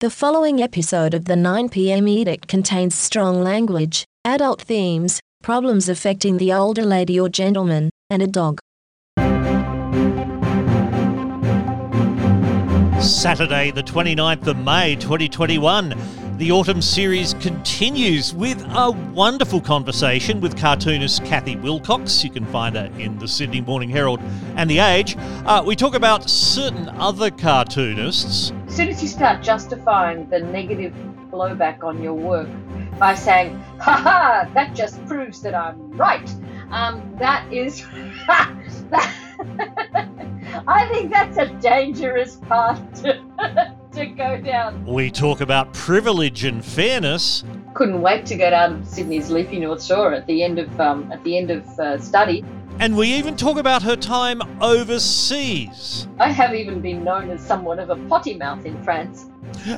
The following episode of the 9pm edict contains strong language, adult themes, problems affecting the older lady or gentleman, and a dog. Saturday, the 29th of May 2021. The autumn series continues with a wonderful conversation with cartoonist Cathy Wilcox. You can find her in the Sydney Morning Herald and The Age. Uh, we talk about certain other cartoonists. As soon as you start justifying the negative blowback on your work by saying, ha ha, that just proves that I'm right, um, that is. I think that's a dangerous path to, to go down. We talk about privilege and fairness. Couldn't wait to go down to Sydney's leafy North Shore at the end of um, at the end of uh, study. And we even talk about her time overseas. I have even been known as somewhat of a potty mouth in France.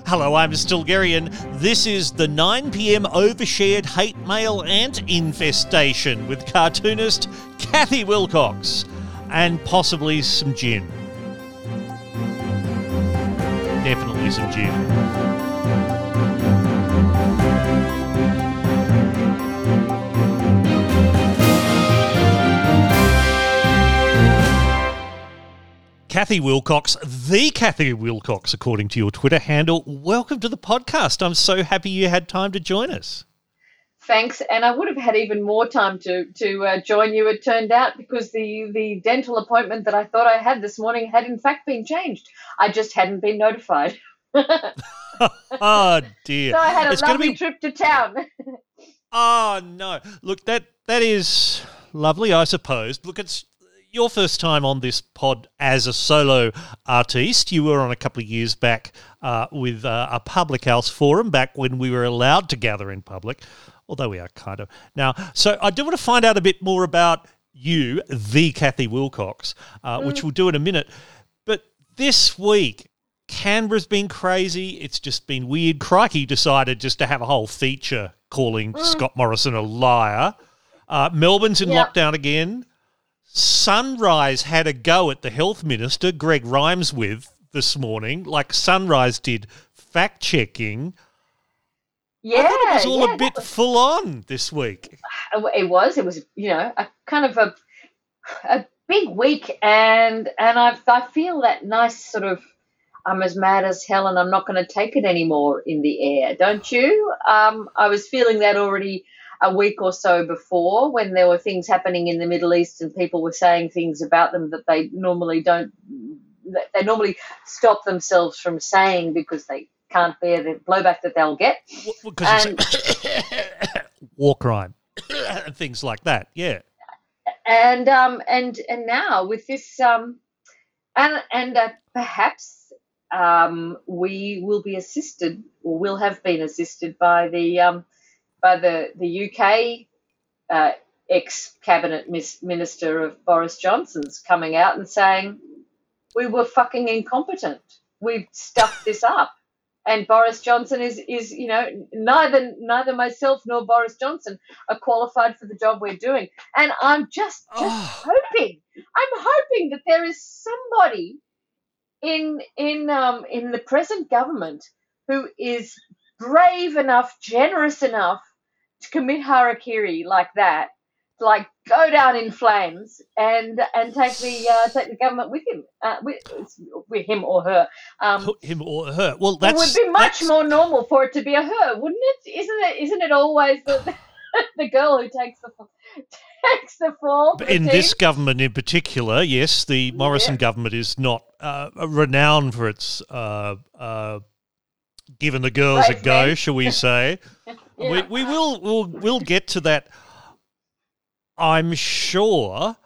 Hello, I'm Stilgherrian. This is the 9pm overshared hate mail ant infestation with cartoonist Cathy Wilcox and possibly some gin. Definitely some gin. Cathy Wilcox, the Cathy Wilcox, according to your Twitter handle. Welcome to the podcast. I'm so happy you had time to join us. Thanks, and I would have had even more time to to uh, join you. It turned out because the the dental appointment that I thought I had this morning had in fact been changed. I just hadn't been notified. oh dear! So I had a It's lovely be- trip to town. Oh no! Look, that that is lovely, I suppose. Look, it's your first time on this pod as a solo artiste. You were on a couple of years back uh, with uh, a public house forum back when we were allowed to gather in public, although we are kind of now. So I do want to find out a bit more about you, the Cathy Wilcox, uh, which we'll do in a minute. But this week, Canberra's been crazy. It's just been weird. Crikey decided just to have a whole feature calling Scott Morrison a liar. Uh, Melbourne's in Yeah. lockdown again. Sunrise had a go at the health minister, Greg Rhymes, with this morning, like Sunrise did fact checking. yeah, I thought it was all yeah, a bit was- full on this week. it was. It was, you know, a kind of a a big week, and and I I feel that nice sort of. I'm as mad as hell, and I'm not going to take it anymore in the air. Don't you? Um, I was feeling that already a week or so before, when there were things happening in the Middle East, and people were saying things about them that they normally don't. They normally stop themselves from saying because they can't bear the blowback that they'll get. Because war crime and things like that. Yeah. and um and and now with this um and and uh, perhaps um we will be assisted or will have been assisted by the um by the the UK uh, ex cabinet minister of Boris Johnson's coming out and saying we were fucking incompetent. We've stuffed this up. And Boris Johnson is is you know neither neither myself nor Boris Johnson are qualified for the job we're doing. And I'm just just Oh. hoping I'm hoping that there is somebody in in um in the present government who is brave enough generous enough to commit harakiri like that to like go down in flames and and take the uh, take the government with him uh, with, with him or her um him or her. Well, it that's would be much that's- more normal for it to be a her, wouldn't it? Isn't it? Isn't it always the the girl who takes the takes the fall? in the this government in particular, yes, the Morrison government is not uh, renowned for its uh, uh, giving the girls a go, men. shall we say? we, Yeah. we will we'll, we'll get to that. I'm sure.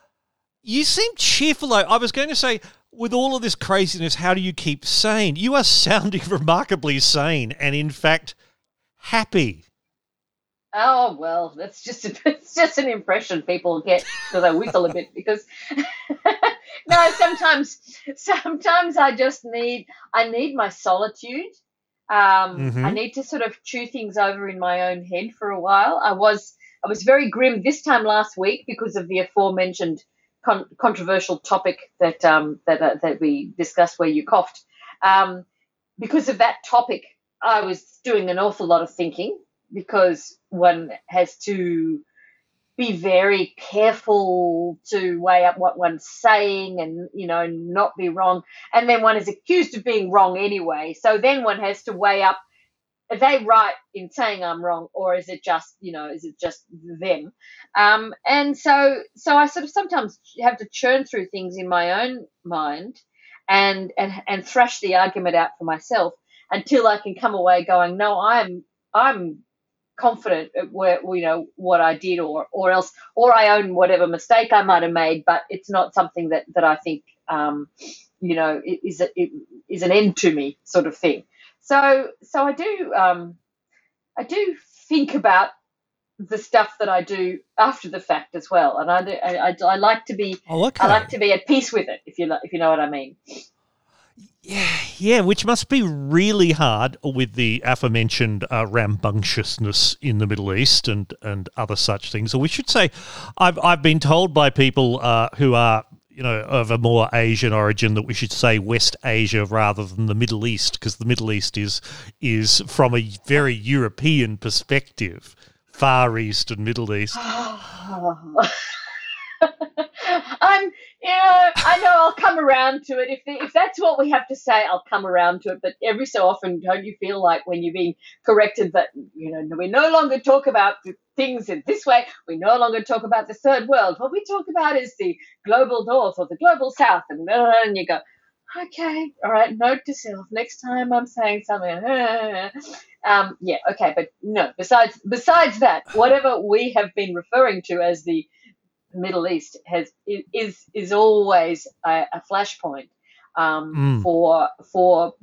You seem cheerful. though. I was going to say, with all of this craziness, how do you keep sane? You are sounding remarkably sane, and in fact, happy. Oh well, that's just it's just an impression people get because I whistle a bit because no, sometimes sometimes I just need I need my solitude. Um, Mhm. I need to sort of chew things over in my own head for a while. I was I was very grim this time last week because of the aforementioned con- controversial topic that um, that uh, that we discussed where you coughed. Um, because of that topic, I was doing an awful lot of thinking because one has to be very careful to weigh up what one's saying and you know not be wrong. And then one is accused of being wrong anyway. So then one has to weigh up are they right in saying i'm wrong or is it just you know is it just them? Um, and so so i sort of sometimes have to churn through things in my own mind and and and thrash the argument out for myself until i can come away going no i'm i'm confident at where you know what I did or or else or I own whatever mistake I might have made, but it's not something that that I think um, you know is a, is an end to me sort of thing. So so I do um, I do think about the stuff that I do after the fact as well, and I I, I like to be oh, okay. I like to be at peace with it if you if you know what I mean. Yeah, yeah, which must be really hard with the aforementioned uh, rambunctiousness in the Middle East and, and other such things. Or we should say, I've, I've been told by people uh, who are you know of a more Asian origin that we should say West Asia rather than the Middle East because the Middle East is is from a very European perspective, Far East and Middle East. I'm, you know, I know I'll come around to it. If if that's what we have to say, I'll come around to it. But every so often, don't you feel like when you're being corrected that you know we no longer talk about things in this way. We no longer talk about the third world. What we talk about is the global north or the global south, and uh, and you go. Okay, all right. Note to self: next time I'm saying something, uh, uh, um, yeah, okay. But no. Besides, besides that, whatever we have been referring to as the Middle East has is is always a, a flashpoint um, mm. for for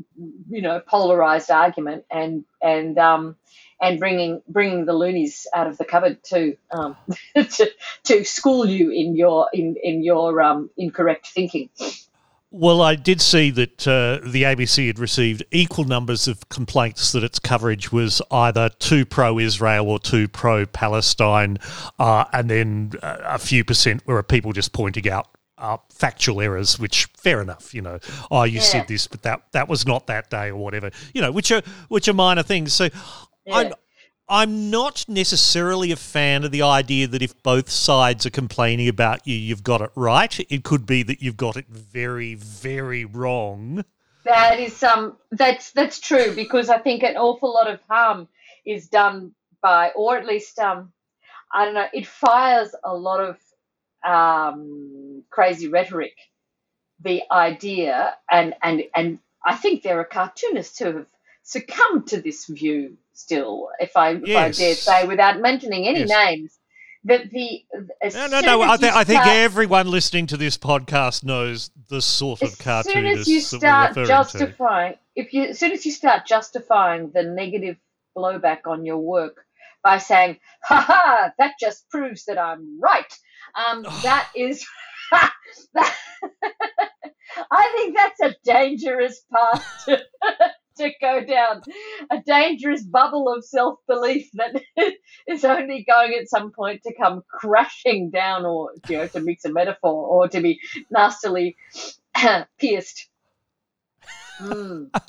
you know polarized argument and and um, and bringing bringing the loonies out of the cupboard to um, to, to school you in your in in your um, incorrect thinking. Well, I did see that uh, the ABC had received equal numbers of complaints that its coverage was either too pro Israel or too pro Palestine, uh, and then uh, a few percent were people just pointing out uh, factual errors, which fair enough, you know. Oh, you yeah. said this, but that that was not that day or whatever, you know, which are which are minor things. So, yeah. I'm I'm not necessarily a fan of the idea that if both sides are complaining about you, you've got it right. It could be that you've got it very, very wrong. That is um that's that's true because I think an awful lot of harm is done by or at least um I don't know, it fires a lot of um crazy rhetoric, the idea and and and I think there are cartoonists who have succumbed to this view still, if I, if. I dare say, without mentioning any yes. names. That the no no no I, th- I think everyone listening to this podcast knows the sort of cartoonists. As soon as you start justifying, to. if you as soon as you start justifying the negative blowback on your work by saying, "Ha ha, that just proves that I'm right," um, that is that. I think that's a dangerous path to, to go down a dangerous bubble of self belief that is only going at some point to come crashing down, or you know, to mix a metaphor, or to be nastily pierced. Mm.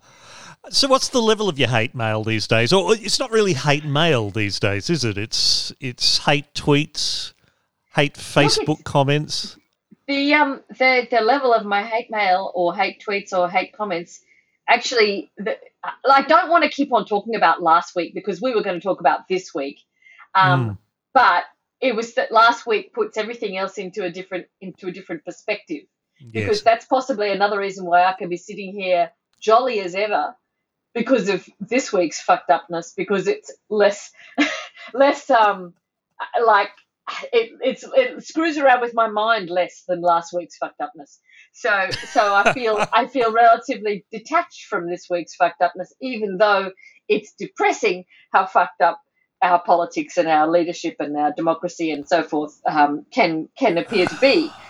So, what's the level of your hate mail these days? Or it's not really hate mail these days, is it? It's it's hate tweets, hate Facebook Look, comments. The um the the level of my hate mail or hate tweets or hate comments actually, the, I don't want to keep on talking about last week because we were going to talk about this week. Um, mm. But it was that last week puts everything else into a different into a different perspective because that's possibly another reason why I can be sitting here jolly as ever because of this week's fucked upness because it's less less um like it it's it screws around with my mind less than last week's fucked upness. So so I feel I feel relatively detached from this week's fucked upness, even though it's depressing how fucked up our politics and our leadership and our democracy and so forth um, can can appear to be.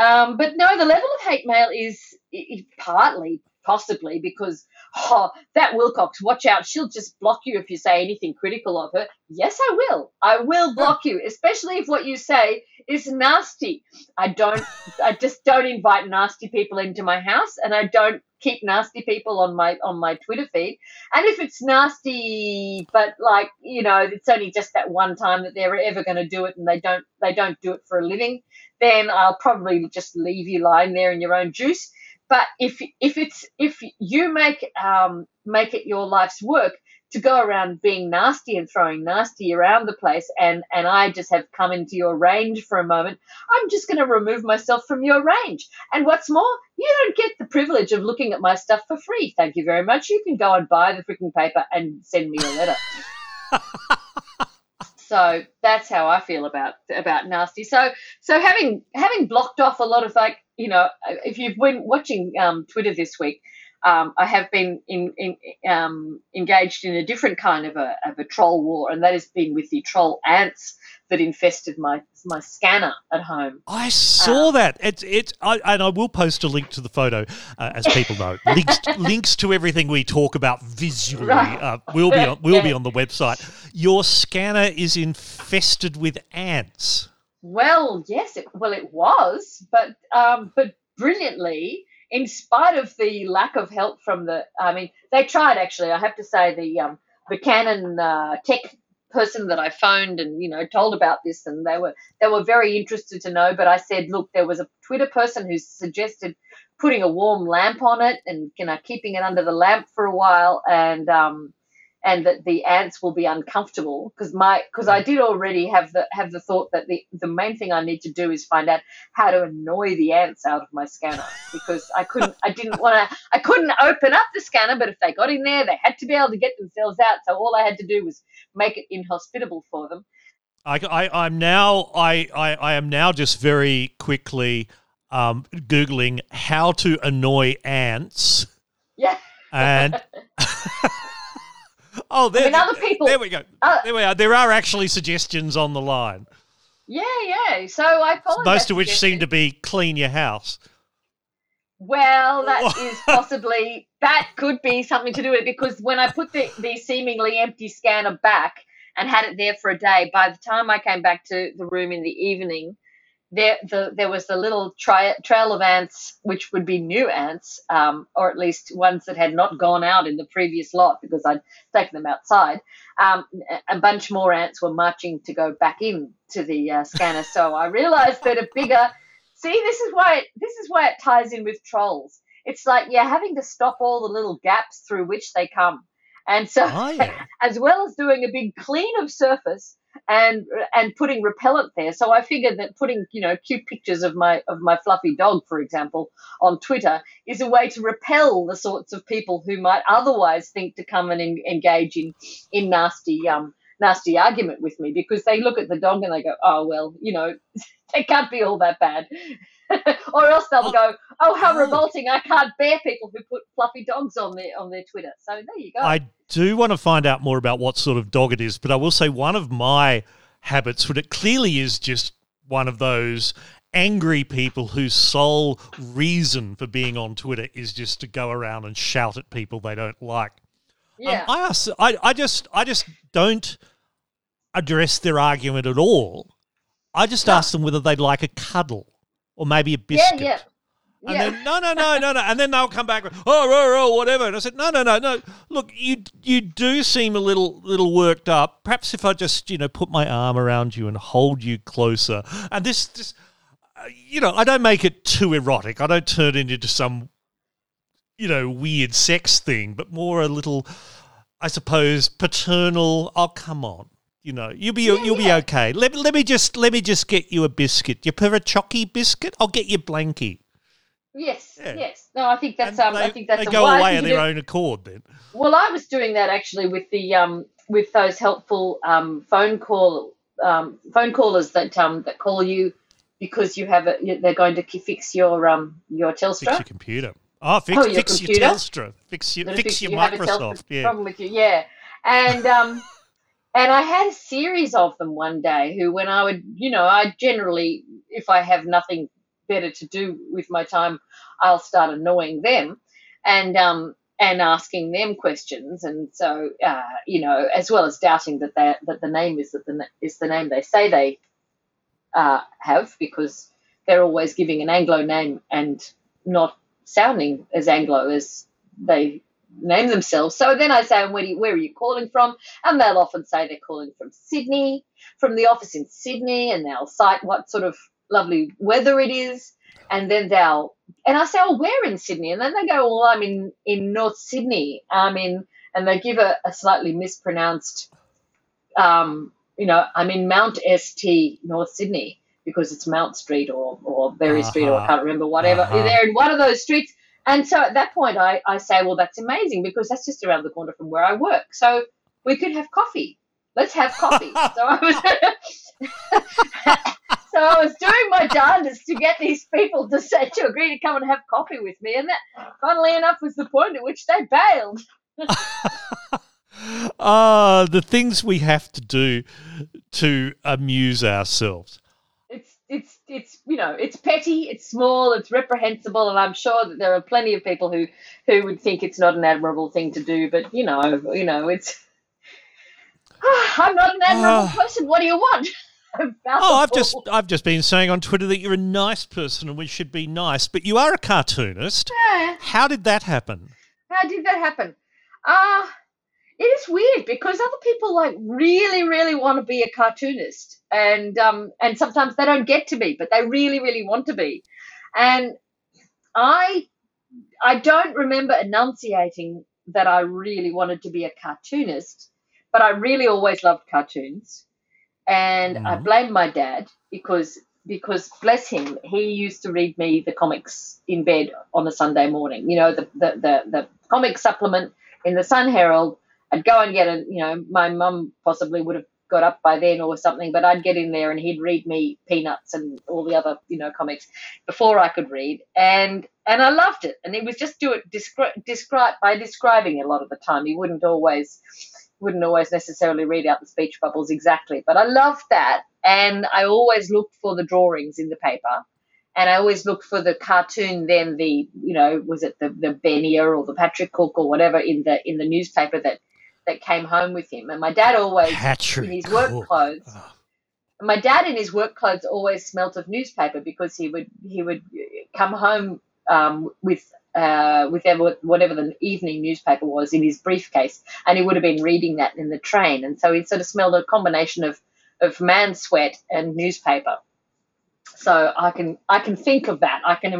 Um, but no, the level of hate mail is, is partly possibly because oh, that Wilcox, watch out, she'll just block you if you say anything critical of her. Yes, I will. I will block you, especially if what you say is nasty. I don't, I just don't invite nasty people into my house, and I don't keep nasty people on my on my Twitter feed. And if it's nasty, but like you know, it's only just that one time that they're ever going to do it, and they don't they don't do it for a living, then I'll probably just leave you lying there in your own juice. But if if it's if you make um, make it your life's work to go around being nasty and throwing nasty around the place and and I just have come into your range for a moment, I'm just going to remove myself from your range. And what's more, you don't get the privilege of looking at my stuff for free. Thank you very much. You can go and buy the freaking paper and send me a letter. so that's how I feel about about nasty. So so having having blocked off a lot of like you know if you've been watching um, Twitter this week, um, I have been in, in, um, engaged in a different kind of a, of a troll war, and that has been with the troll ants that infested my my scanner at home. I saw um, that. It's it's I, and I will post a link to the photo, uh, as people know. links links to everything we talk about visually right. uh, will be on, will yeah. be on the website. Your scanner is infested with ants. Well, yes, it, well it was, but um, but brilliantly in spite of the lack of help from the, I mean, they tried actually. I have to say the um, the Canon uh, tech person that I phoned and you know told about this, and they were they were very interested to know. But I said, look, there was a Twitter person who suggested putting a warm lamp on it and you know keeping it under the lamp for a while, and um, and that the ants will be uncomfortable because my because I did already have the have the thought that the the main thing I need to do is find out how to annoy the ants out of my scanner because I couldn't I didn't want to I couldn't open up the scanner but if they got in there they had to be able to get themselves out so all I had to do was make it inhospitable for them. I, I I'm now I, I I am now just very quickly um, googling how to annoy ants. Yeah. And Oh, there, I mean, other people. There we go. Uh, there we are. There are actually suggestions on the line. Yeah, yeah. So I followed. Most of which seem to be clean your house. Well, that is possibly that could be something to do with it because when I put the, the seemingly empty scanner back and had it there for a day, by the time I came back to the room in the evening, there the, there was the little tri- trail of ants, which would be new ants, um, or at least ones that had not gone out in the previous lot because I'd taken them outside. Um, a bunch more ants were marching to go back in to the uh, scanner. So I realised that a bigger see this is why it, this is why it ties in with trolls. It's like you're having to stop all the little gaps through which they come. And so, oh, yeah. as well as doing a big clean of surface, and and putting repellent there. So I figured that putting you know cute pictures of my of my fluffy dog, for example, on Twitter is a way to repel the sorts of people who might otherwise think to come and en- engage in in nasty um nasty argument with me because they look at the dog and they go, oh well, you know, they can't be all that bad. or else they'll oh, go, "Oh, how oh. revolting! I can't bear people who put fluffy dogs on their on their Twitter." So there you go. I do want to find out more about what sort of dog it is, but I will say one of my habits, but it clearly is just one of those angry people whose sole reason for being on Twitter is just to go around and shout at people they don't like. Um, yeah. Um, I, ask, I, I just I just don't address their argument at all. I just no. ask them whether they'd like a cuddle or maybe a biscuit. Yeah, yeah. And yeah. then no, no, no, no, no, and then they'll come back with oh, oh, oh, whatever. And I said, no, no, no, no. Look, you you do seem a little little worked up. Perhaps if I just you know put my arm around you and hold you closer, and this just uh, you know I don't make it too erotic. I don't turn it into some you know weird sex thing, but more a little, I suppose, paternal. Oh, come on. You know, you'll be yeah, you'll yeah. be okay. Let, let me just let me just get you a biscuit. You prefer a chocky biscuit? I'll get you blanky. Yes, yeah. yes. No, I think that's um, they, I think that's they go away on their own accord then. Well, I was doing that actually with the um with those helpful um phone call um phone callers that um that call you because you have a they're going to fix your um your Telstra. Fix your computer. Oh, fix, oh, your, fix computer. your Telstra. Fix your fix, fix your you Microsoft. Yeah. Problem with you, yeah. And um and I had a series of them one day who when I would you know I generally if I have nothing better to do with my time, I'll start annoying them and um, and asking them questions. And so, uh, you know, as well as doubting that that that the name is that the is the name they say they uh, have, because they're always giving an Anglo name and not sounding as Anglo as they name themselves. So then I say, where, you, where are you calling from? And they'll often say they're calling from Sydney, from the office in Sydney, and they'll cite what sort of lovely weather it is. And then they'll, and I say, oh, where in Sydney? And then they go, well, I'm in, in North Sydney. I'm in, and they give a, a slightly mispronounced, um, you know, I'm in Mount St, North Sydney because it's Mount Street or, or Berry uh-huh. Street or I uh-huh. can't remember, whatever. Uh-huh. They're in one of those streets. And so at that point, I, I say, well, that's amazing because that's just around the corner from where I work. So we could have coffee. Let's have coffee. so I was. so I was doing my darndest to get these people to say to agree to come and have coffee with me, and that, funnily enough, was the point at which they bailed. Ah, uh, the things we have to do to amuse ourselves it's it's you know it's petty, it's small, it's reprehensible, and I'm sure that there are plenty of people who who would think it's not an admirable thing to do. But you know, you know, it's I'm not an admirable uh, person. What do you want? oh, I've just I've just been saying on Twitter that you're a nice person and we should be nice, but you are a cartoonist. Yeah. How did that happen? How did that happen? Ah. Uh, it is weird because other people like really, really want to be a cartoonist, and um, and sometimes they don't get to be, but they really, really want to be. And I, I don't remember enunciating that I really wanted to be a cartoonist, but I really always loved cartoons, and mm-hmm. I blame my dad because because bless him, he used to read me the comics in bed on a Sunday morning. You know, the the the, the comic supplement in the Sun Herald I'd go and get a, you know, my mum possibly would have got up by then or something, but I'd get in there and he'd read me Peanuts and all the other, you know, comics before I could read, and and I loved it. And he was just do it descri- describe by describing a lot of the time. He wouldn't always wouldn't always necessarily read out the speech bubbles exactly, but I loved that, and I always looked for the drawings in the paper. And I always looked for the cartoon, then the you know was it the the Bennier or the Patrick Cook or whatever in the in the newspaper that that came home with him. And my dad always, Patrick in his work Cook. clothes, oh. my dad in his work clothes always smelt of newspaper because he would he would come home um, with uh, with whatever the evening newspaper was in his briefcase, and he would have been reading that in the train, and so he sort of smelled a combination of of man sweat and newspaper. So I can I can think of that. I can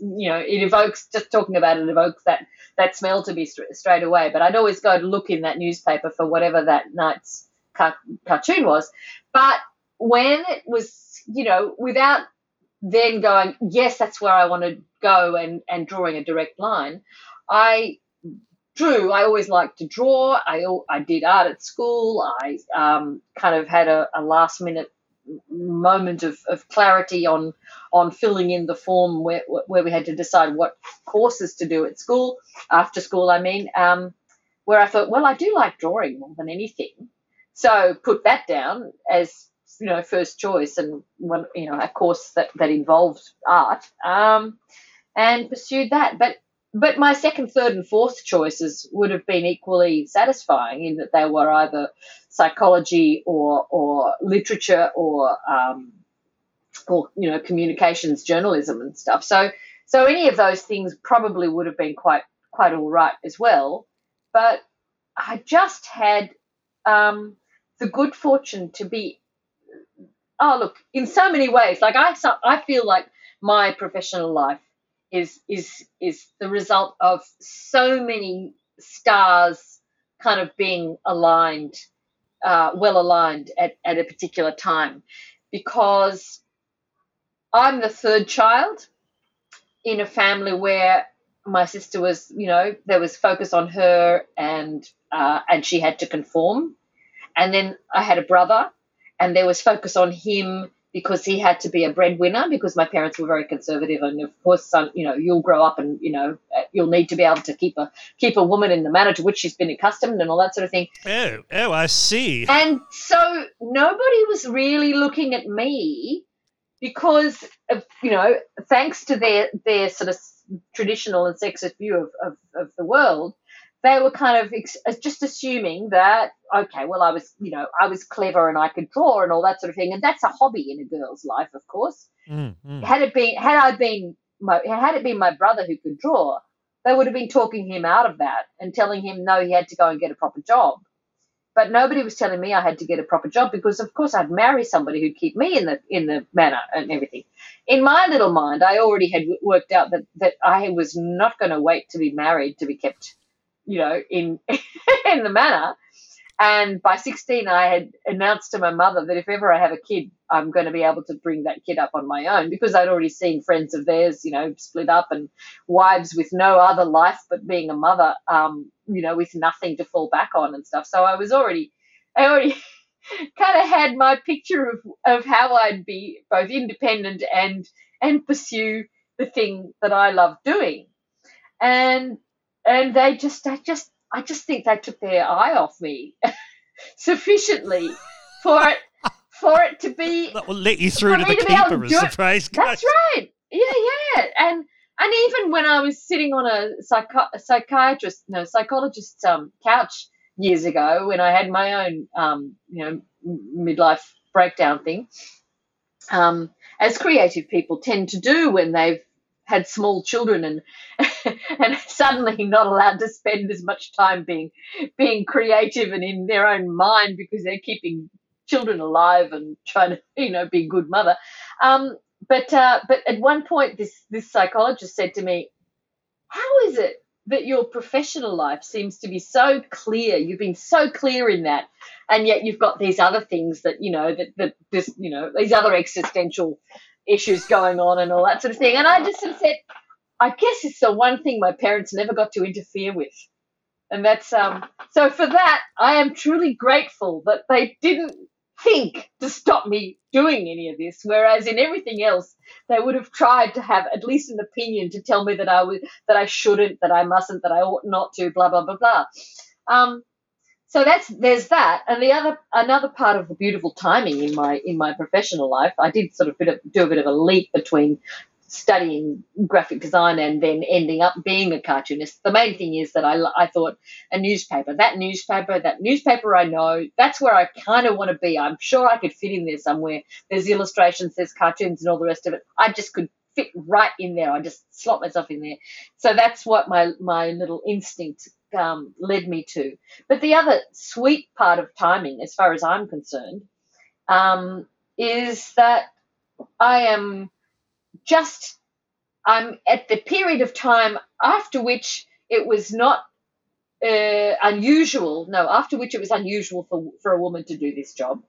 you know it evokes just talking about it evokes that that smell to me st- straight away. But I'd always go to look in that newspaper for whatever that night's ca- cartoon was. But when it was you know without then going yes that's where I want to go and and drawing a direct line, I drew. I always liked to draw. I I did art at school. I um, kind of had a, a last minute moment of, of clarity on on filling in the form where, where we had to decide what courses to do at school after school I mean um, where I thought well I do like drawing more than anything. So put that down as you know first choice and one you know a course that that involved art um, and pursued that. But but my second, third, and fourth choices would have been equally satisfying in that they were either psychology or or literature or um, or you know communications journalism and stuff. So so any of those things probably would have been quite quite all right as well. But I just had um, the good fortune to be oh look in so many ways. Like I I feel like my professional life is is is the result of so many stars kind of being aligned, uh, well aligned at, at a particular time, because I'm the third child in a family where my sister was, you know, there was focus on her and uh, and she had to conform, and then I had a brother, and there was focus on him because he had to be a breadwinner because my parents were very conservative. And of course son you know you'll grow up and you know uh, you'll need to be able to keep a keep a woman in the manner to which she's been accustomed and all that sort of thing. Oh oh i see. And so nobody was really looking at me because of you know thanks to their their sort of traditional and sexist view of, of, of the world they were kind of ex- uh, just assuming that okay well i was you know i was clever and i could draw and all that sort of thing and that's a hobby in a girl's life of course mm, mm. had it been had i been my had it been my brother who could draw, they would have been talking him out of that and telling him no, he had to go and get a proper job. But nobody was telling me I had to get a proper job because, of course, I'd marry somebody who'd keep me in the in the manor and everything. In my little mind, I already had worked out that that I was not going to wait to be married to be kept, you know, in in the manner. And by 16, I had announced to my mother that if ever I have a kid, I'm going to be able to bring that kid up on my own because I'd already seen friends of theirs, you know, split up and wives with no other life but being a mother, um, you know, with nothing to fall back on and stuff. So I was already, I already kind of had my picture of, of how I'd be both independent and, and pursue the thing that I love doing. And, and they just, I just, I just think they took their eye off me sufficiently for it for it to be that will let you through to the keeper as the phrase goes. That's right. Yeah, yeah. And and even when I was sitting on a, psychi- a psychiatrist, no, psychologist's um, couch years ago when I had my own, um, you know, midlife breakdown thing, um, as creative people tend to do when they've had small children and and suddenly not allowed to spend as much time being being creative and in their own mind because they're keeping children alive and trying to you know be a good mother. Um, but uh, but at one point this this psychologist said to me, "How is it that your professional life seems to be so clear? You've been so clear in that, and yet you've got these other things that you know that that this you know these other existential." issues going on and all that sort of thing. And I just sort of said, I guess it's the one thing my parents never got to interfere with. And that's um so for that I am truly grateful that they didn't think to stop me doing any of this. Whereas in everything else, they would have tried to have at least an opinion to tell me that I was that I shouldn't, that I mustn't, that I ought not to, blah blah blah blah. Um, so that's there's that and the other another part of the beautiful timing in my in my professional life i did sort of bit of, do a bit of a leap between studying graphic design and then ending up being a cartoonist. The main thing is that i, I thought a newspaper that newspaper that newspaper i know that's where i kind of want to be. I'm sure i could fit in there somewhere. There's illustrations there's cartoons and all the rest of it. I just could fit right in there. I just slot myself in there. So that's what my my little instinct um, led me to. But the other sweet part of timing, as far as I'm concerned, um, is that I am just I'm at the period of time after which it was not uh, unusual. No, after which it was unusual for for a woman to do this job.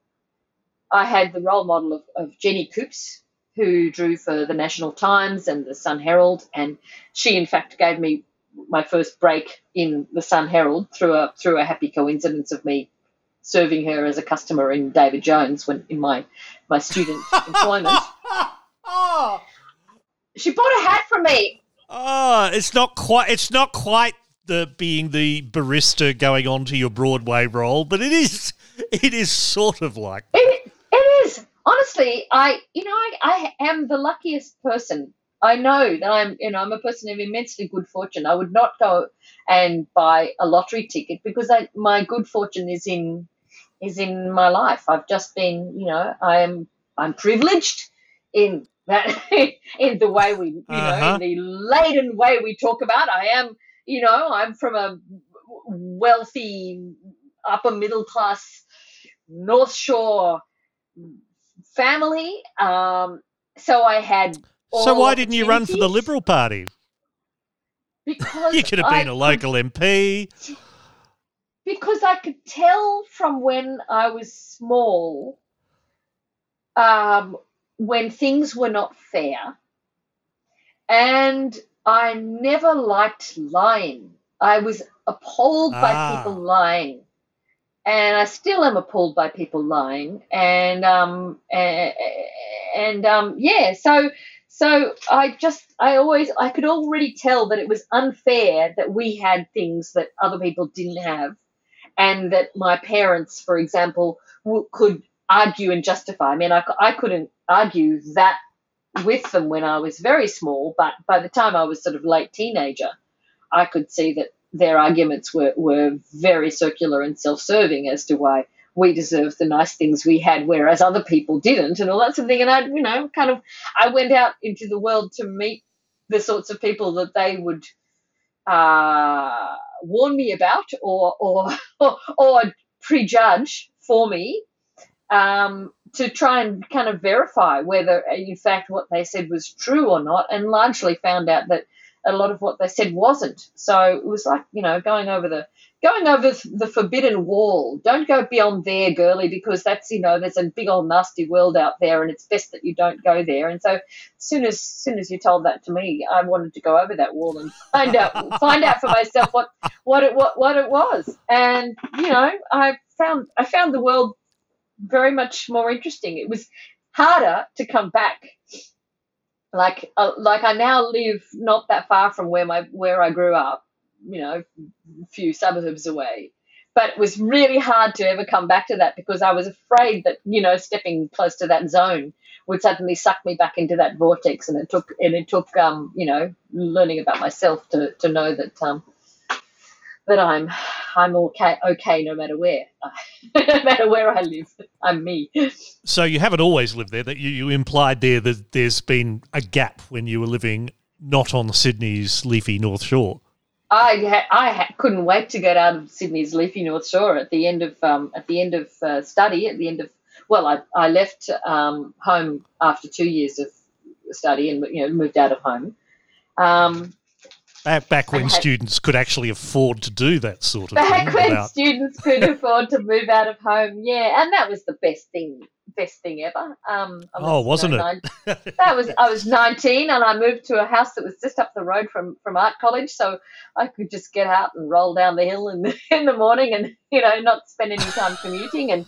I had the role model of, of Jenny Coopes, who drew for the National Times and the Sun Herald, and she in fact gave me my first break in the Sun Herald through a through a happy coincidence of me serving her as a customer in David Jones when in my my student employment. She bought a hat from me. Oh, it's not quite. It's not quite the being the barista going on to your Broadway role, but it is. It is sort of like it. It is honestly. I you know I, I am the luckiest person I know that I'm, you know, I'm a person of immensely good fortune. I would not go and buy a lottery ticket because I, my good fortune is in, is in my life. I've just been, you know, I am, I'm privileged in that, in the way we, you uh-huh. know, in the laden way we talk about. I am, you know, I'm from a wealthy, upper middle class, North Shore family. Um, so I had so why didn't you run for the Liberal Party? Because you could have been I a local could, MP. Because I could tell from when I was small, um, when things were not fair, and I never liked lying. I was appalled ah. by people lying and I still am appalled by people lying. And um, and, and um, yeah, so so I just, I always, I could already tell that it was unfair that we had things that other people didn't have, and that my parents, for example, w- could argue and justify. I mean, I, I couldn't argue that with them when I was very small, but by the time I was sort of late teenager, I could see that their arguments were, were very circular and self serving as to why we deserved the nice things we had, whereas other people didn't, and all that sort of thing. And I, you know, kind of, I went out into the world to meet the sorts of people that they would uh, warn me about or or or prejudge for me um, to try and kind of verify whether, in fact, what they said was true or not, and largely found out that a lot of what they said wasn't. So it was like you know going over the going over the forbidden wall. Don't go beyond there, girly, because that's you know there's a big old nasty world out there, and it's best that you don't go there. And so, as soon as, as soon as you told that to me, I wanted to go over that wall and find out find out for myself what what it what, what it was. And you know, I found I found the world very much more interesting. It was harder to come back. Like uh, like I now live not that far from where my where I grew up you know, a few suburbs away. But it was really hard to ever come back to that because I was afraid that, you know, stepping close to that zone would suddenly suck me back into that vortex. And it took, and it took, um, you know, learning about myself to, to know that, um, that I'm, I'm okay, okay no matter where, no matter where I live. I'm me. So you haven't always lived there. That you, you implied there that there's been a gap when you were living not on Sydney's leafy North Shore. I ha- I ha- couldn't wait to get out of Sydney's leafy North Shore at the end of um, at the end of uh, study at the end of well I, I left um, home after two years of study and you know moved out of home. Um, back, back when had, students could actually afford to do that sort of back thing. Back when without... students could afford to move out of home, yeah, and that was the best thing best thing ever. Um, oh, wasn't it? Nine, that was I was 19 and I moved to a house that was just up the road from from art college, so I could just get out and roll down the hill in the, in the morning and you know not spend any time commuting and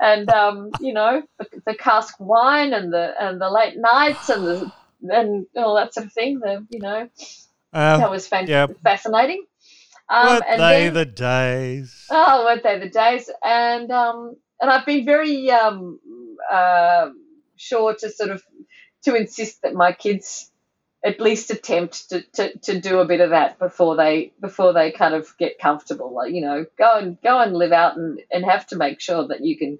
and um, you know the, the cask wine and the and the late nights and the and all that sort of thing. The you know uh, that was fan- yep. fascinating. Um, weren't they then, the days? Oh, weren't they the days? And um, and I've been very um, uh, sure to sort of to insist that my kids at least attempt to, to, to do a bit of that before they before they kind of get comfortable. Like you know, go and go and live out and, and have to make sure that you can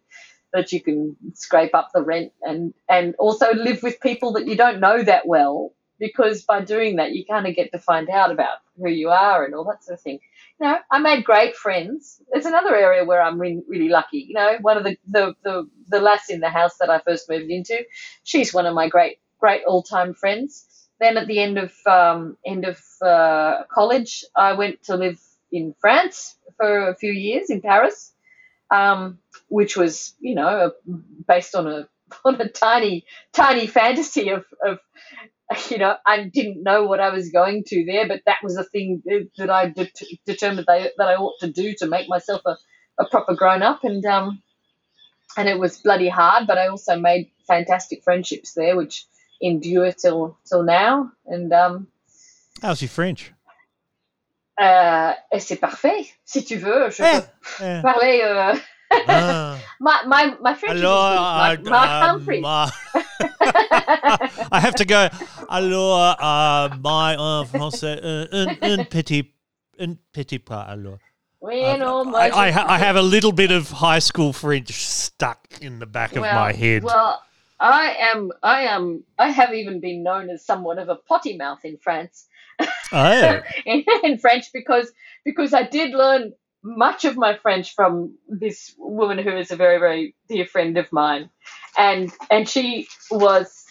that you can scrape up the rent and and also live with people that you don't know that well because by doing that you kind of get to find out about who you are and all that sort of thing you know, I made great friends. It's another area where I'm re- really lucky. You know, one of the, the, the, the lass in the house that I first moved into, she's one of my great, great all time friends. Then at the end of, um, end of uh, college, I went to live in France for a few years in Paris, um, which was, you know, based on a, on a tiny, tiny fantasy of, of you know, I didn't know what I was going to there, but that was a thing that I de- determined that I ought to do to make myself a, a proper grown up. And um, and it was bloody hard, but I also made fantastic friendships there, which endure till till now. And um, how's your French? Euh, c'est parfait. Si tu veux, je eh, peux eh. parler. Ah. my, my, my French Alors, is my, my uh, country. I have to go. Alors, uh, my uh, français, un, un petit, un petit pas. Alors. Well, I, I, I, have a little bit of high school French stuck in the back well, of my head. Well, I am, I am, I have even been known as somewhat of a potty mouth in France. Oh. in, in French because because I did learn much of my French from this woman who is a very, very dear friend of mine, and and she was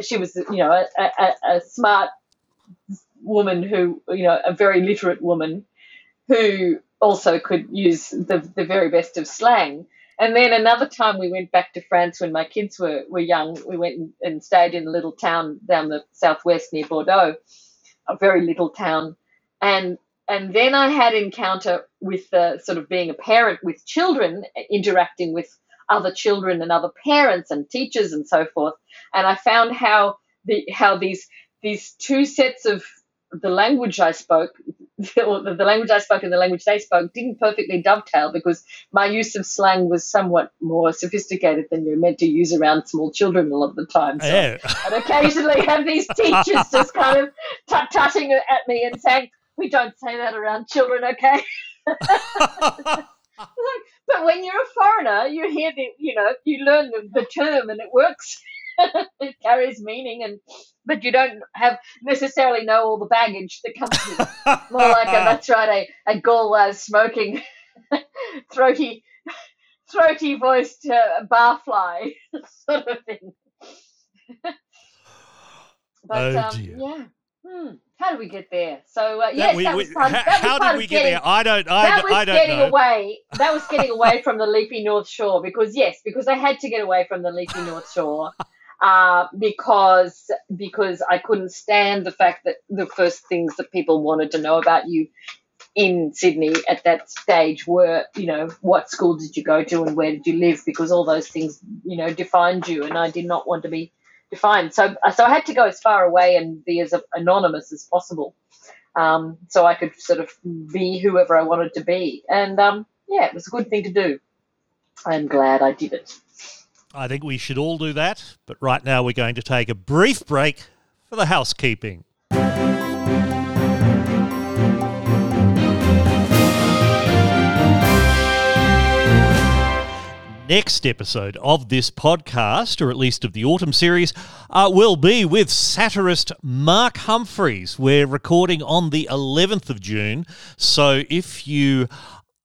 she was you know a, a, a smart woman who you know a very literate woman who also could use the the very best of slang. And then another time we went back to France when my kids were, were young. We went and stayed in a little town down the southwest near Bordeaux, a very little town. And and then I had encounter with the sort of being a parent with children, interacting with other children and other parents and teachers and so forth. And I found how the how these these two sets of the language I spoke, the, the language I spoke and the language they spoke didn't perfectly dovetail because my use of slang was somewhat more sophisticated than you're meant to use around small children a lot of the time. So yeah. I'd occasionally have these teachers just kind of tut tutting at me and saying, we don't say that around children, okay? but when you're a foreigner, you hear the, you know, you learn the, the term and it works. it carries meaning, and but you don't have necessarily know all the baggage that comes with it. More like a, that's right, a, a Gauloise smoking, throaty, throaty voiced uh, barfly sort of thing. but Oh, um, yeah. Hmm. How did we get there? So uh, yes, we- that we- was part, how, that was how did we get getting, there? I don't. I, that was I don't getting know. away. That was getting away from the leafy North Shore because yes, because I had to get away from the leafy North Shore uh, because because I couldn't stand the fact that the first things that people wanted to know about you in Sydney at that stage were you know what school did you go to and where did you live because all those things you know defined you and I did not want to be defined so so I had to go as far away and be as anonymous as possible um, so I could sort of be whoever I wanted to be. And um, yeah, it was a good thing to do. I'm glad I did it. I think we should all do that. But right now, we're going to take a brief break for the housekeeping. Next episode of this podcast, or at least of the autumn series, uh, will be with satirist Mark Humphries. We're recording on the 11th of June. So if you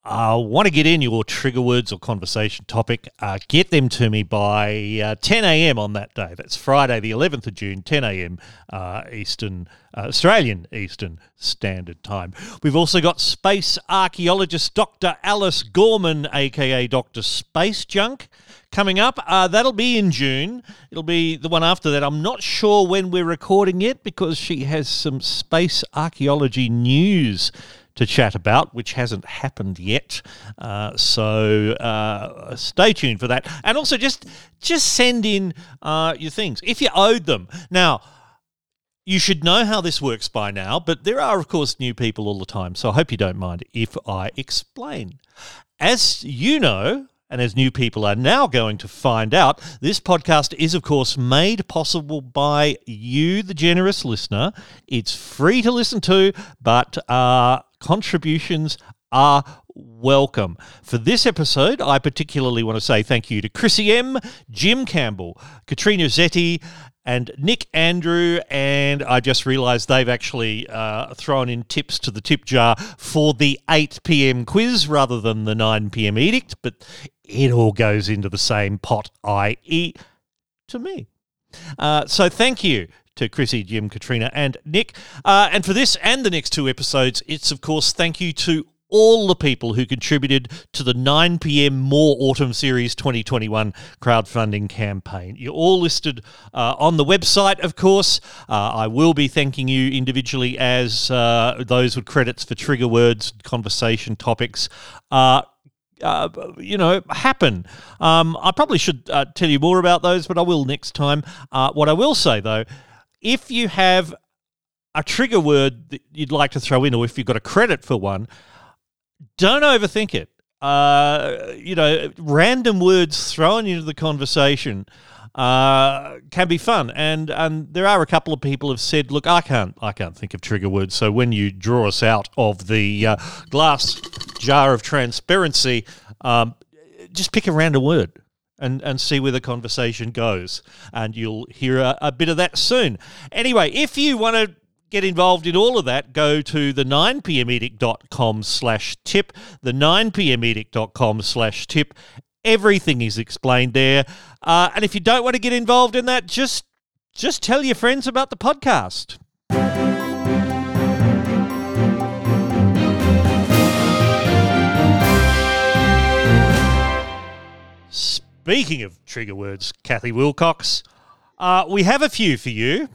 uh, want to get in your trigger words or conversation topic, uh, get them to me by uh, 10 a.m. on that day. That's Friday, the 11th of June, 10 a.m. Uh, Eastern, uh, Australian Eastern Standard Time. We've also got space archaeologist Dr. Alice Gorman, aka Dr. Space Junk. Coming up, uh, that'll be in June. It'll be the one after that. I'm not sure when we're recording it because she has some space archaeology news to chat about, which hasn't happened yet. Uh, so uh, stay tuned for that, and also just just send in uh, your things if you owed them. Now, you should know how this works by now, but there are, of course, new people all the time. So I hope you don't mind if I explain. As you know, and as new people are now going to find out, this podcast is, of course, made possible by you, the generous listener. It's free to listen to, but uh, contributions are welcome. For this episode, I particularly want to say thank you to Chrissy M, Jim Campbell, Katrina Zetti, and Nick Andrew. And I just realised they've actually uh, thrown in tips to the tip jar for the 8 p.m. quiz rather than the 9 p.m. edict, but it all goes into the same pot, i.e., to me. Uh, so thank you to Chrissy, Jim, Katrina, and Nick. Uh, and for this and the next two episodes, it's of course thank you to all the people who contributed to the 9 p.m. More Autumn Series 2021 crowdfunding campaign. You're all listed uh, on the website, of course. Uh, I will be thanking you individually as uh, those with credits for trigger words, conversation topics. Uh, uh, you know, happen. Um, I probably should uh, tell you more about those, but I will next time. Uh, what I will say though, if you have a trigger word that you'd like to throw in, or if you've got a credit for one, don't overthink it. Uh, you know, random words thrown into the conversation uh, can be fun, and and there are a couple of people have said, look, I can't I can't think of trigger words. So when you draw us out of the uh, glass jar of transparency, um, just pick a random word. And, and see where the conversation goes. And you'll hear a, a bit of that soon. Anyway, if you want to get involved in all of that, go to the 9pmedict.com slash tip, the 9pmedict.com slash tip. Everything is explained there. Uh, and if you don't want to get involved in that, just just tell your friends about the podcast. Speaking of trigger words, Cathy Wilcox, uh, we have a few for you.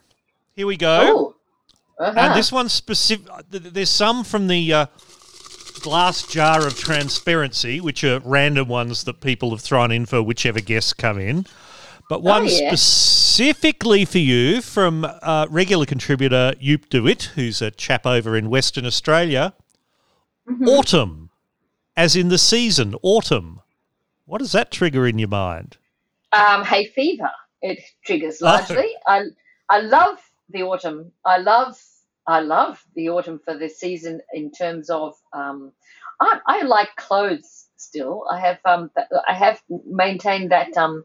Here we go. Oh, uh-huh. And this one's specific. There's some from the uh, glass jar of transparency, which are random ones that people have thrown in for whichever guests come in. But one yeah. specifically for you from uh, regular contributor Joop de Wit, who's a chap over in Western Australia. Autumn, as in the season, autumn. What does that trigger in your mind? um, hay fever. It triggers Oh. largely. I I love the autumn. I love I love the autumn for this season in terms of um, I, I like clothes still. I have um I have maintained that um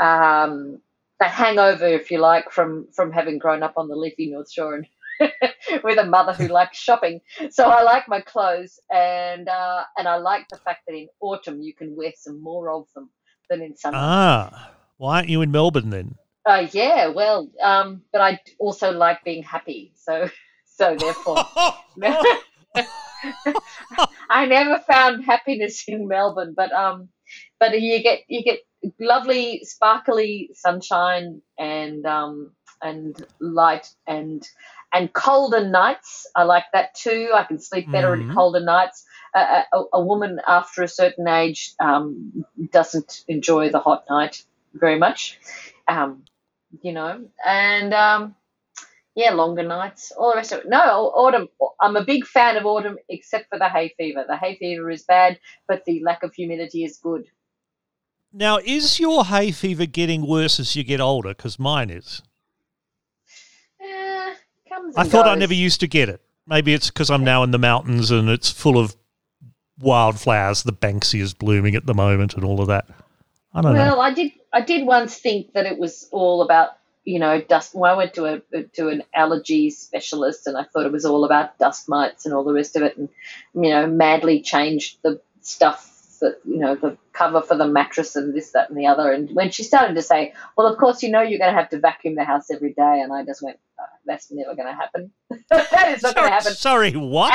um a hangover, if you like, from from having grown up on the leafy North Shore and with a mother who likes shopping. So I like my clothes, and uh, and I like the fact that in autumn you can wear some more of them than in summer. Ah, why aren't you in Melbourne then? Uh, yeah, well, um, but I also like being happy, so so therefore. I never found happiness in Melbourne, but um, but you get you get lovely sparkly sunshine and um and light and and colder nights. I like that too. I can sleep better Mhm. in colder nights. Uh, a, a woman after a certain age um, doesn't enjoy the hot night very much, um, you know. And um, yeah, longer nights, all the rest of it. No, autumn. I'm a big fan of autumn, except for the hay fever. The hay fever is bad, but the lack of humidity is good. Now, is your hay fever getting worse as you get older? Because mine is. Comes I thought I never used to get it. Maybe it's because I'm now in the mountains and it's full of wildflowers. The Banksia is blooming at the moment and all of that. I don't know. Well, I did. I did once think that it was all about you know dust. Well, I went to a to an allergy specialist, and I thought it was all about dust mites and all the rest of it, and you know, madly changed the stuff that you know the cover for the mattress and this, that, and the other. And when she started to say, "Well, of course, you know, you're going to have to vacuum the house every day," and I just went, oh, "That's never going to happen. that is not going sorry, to happen." sorry, what?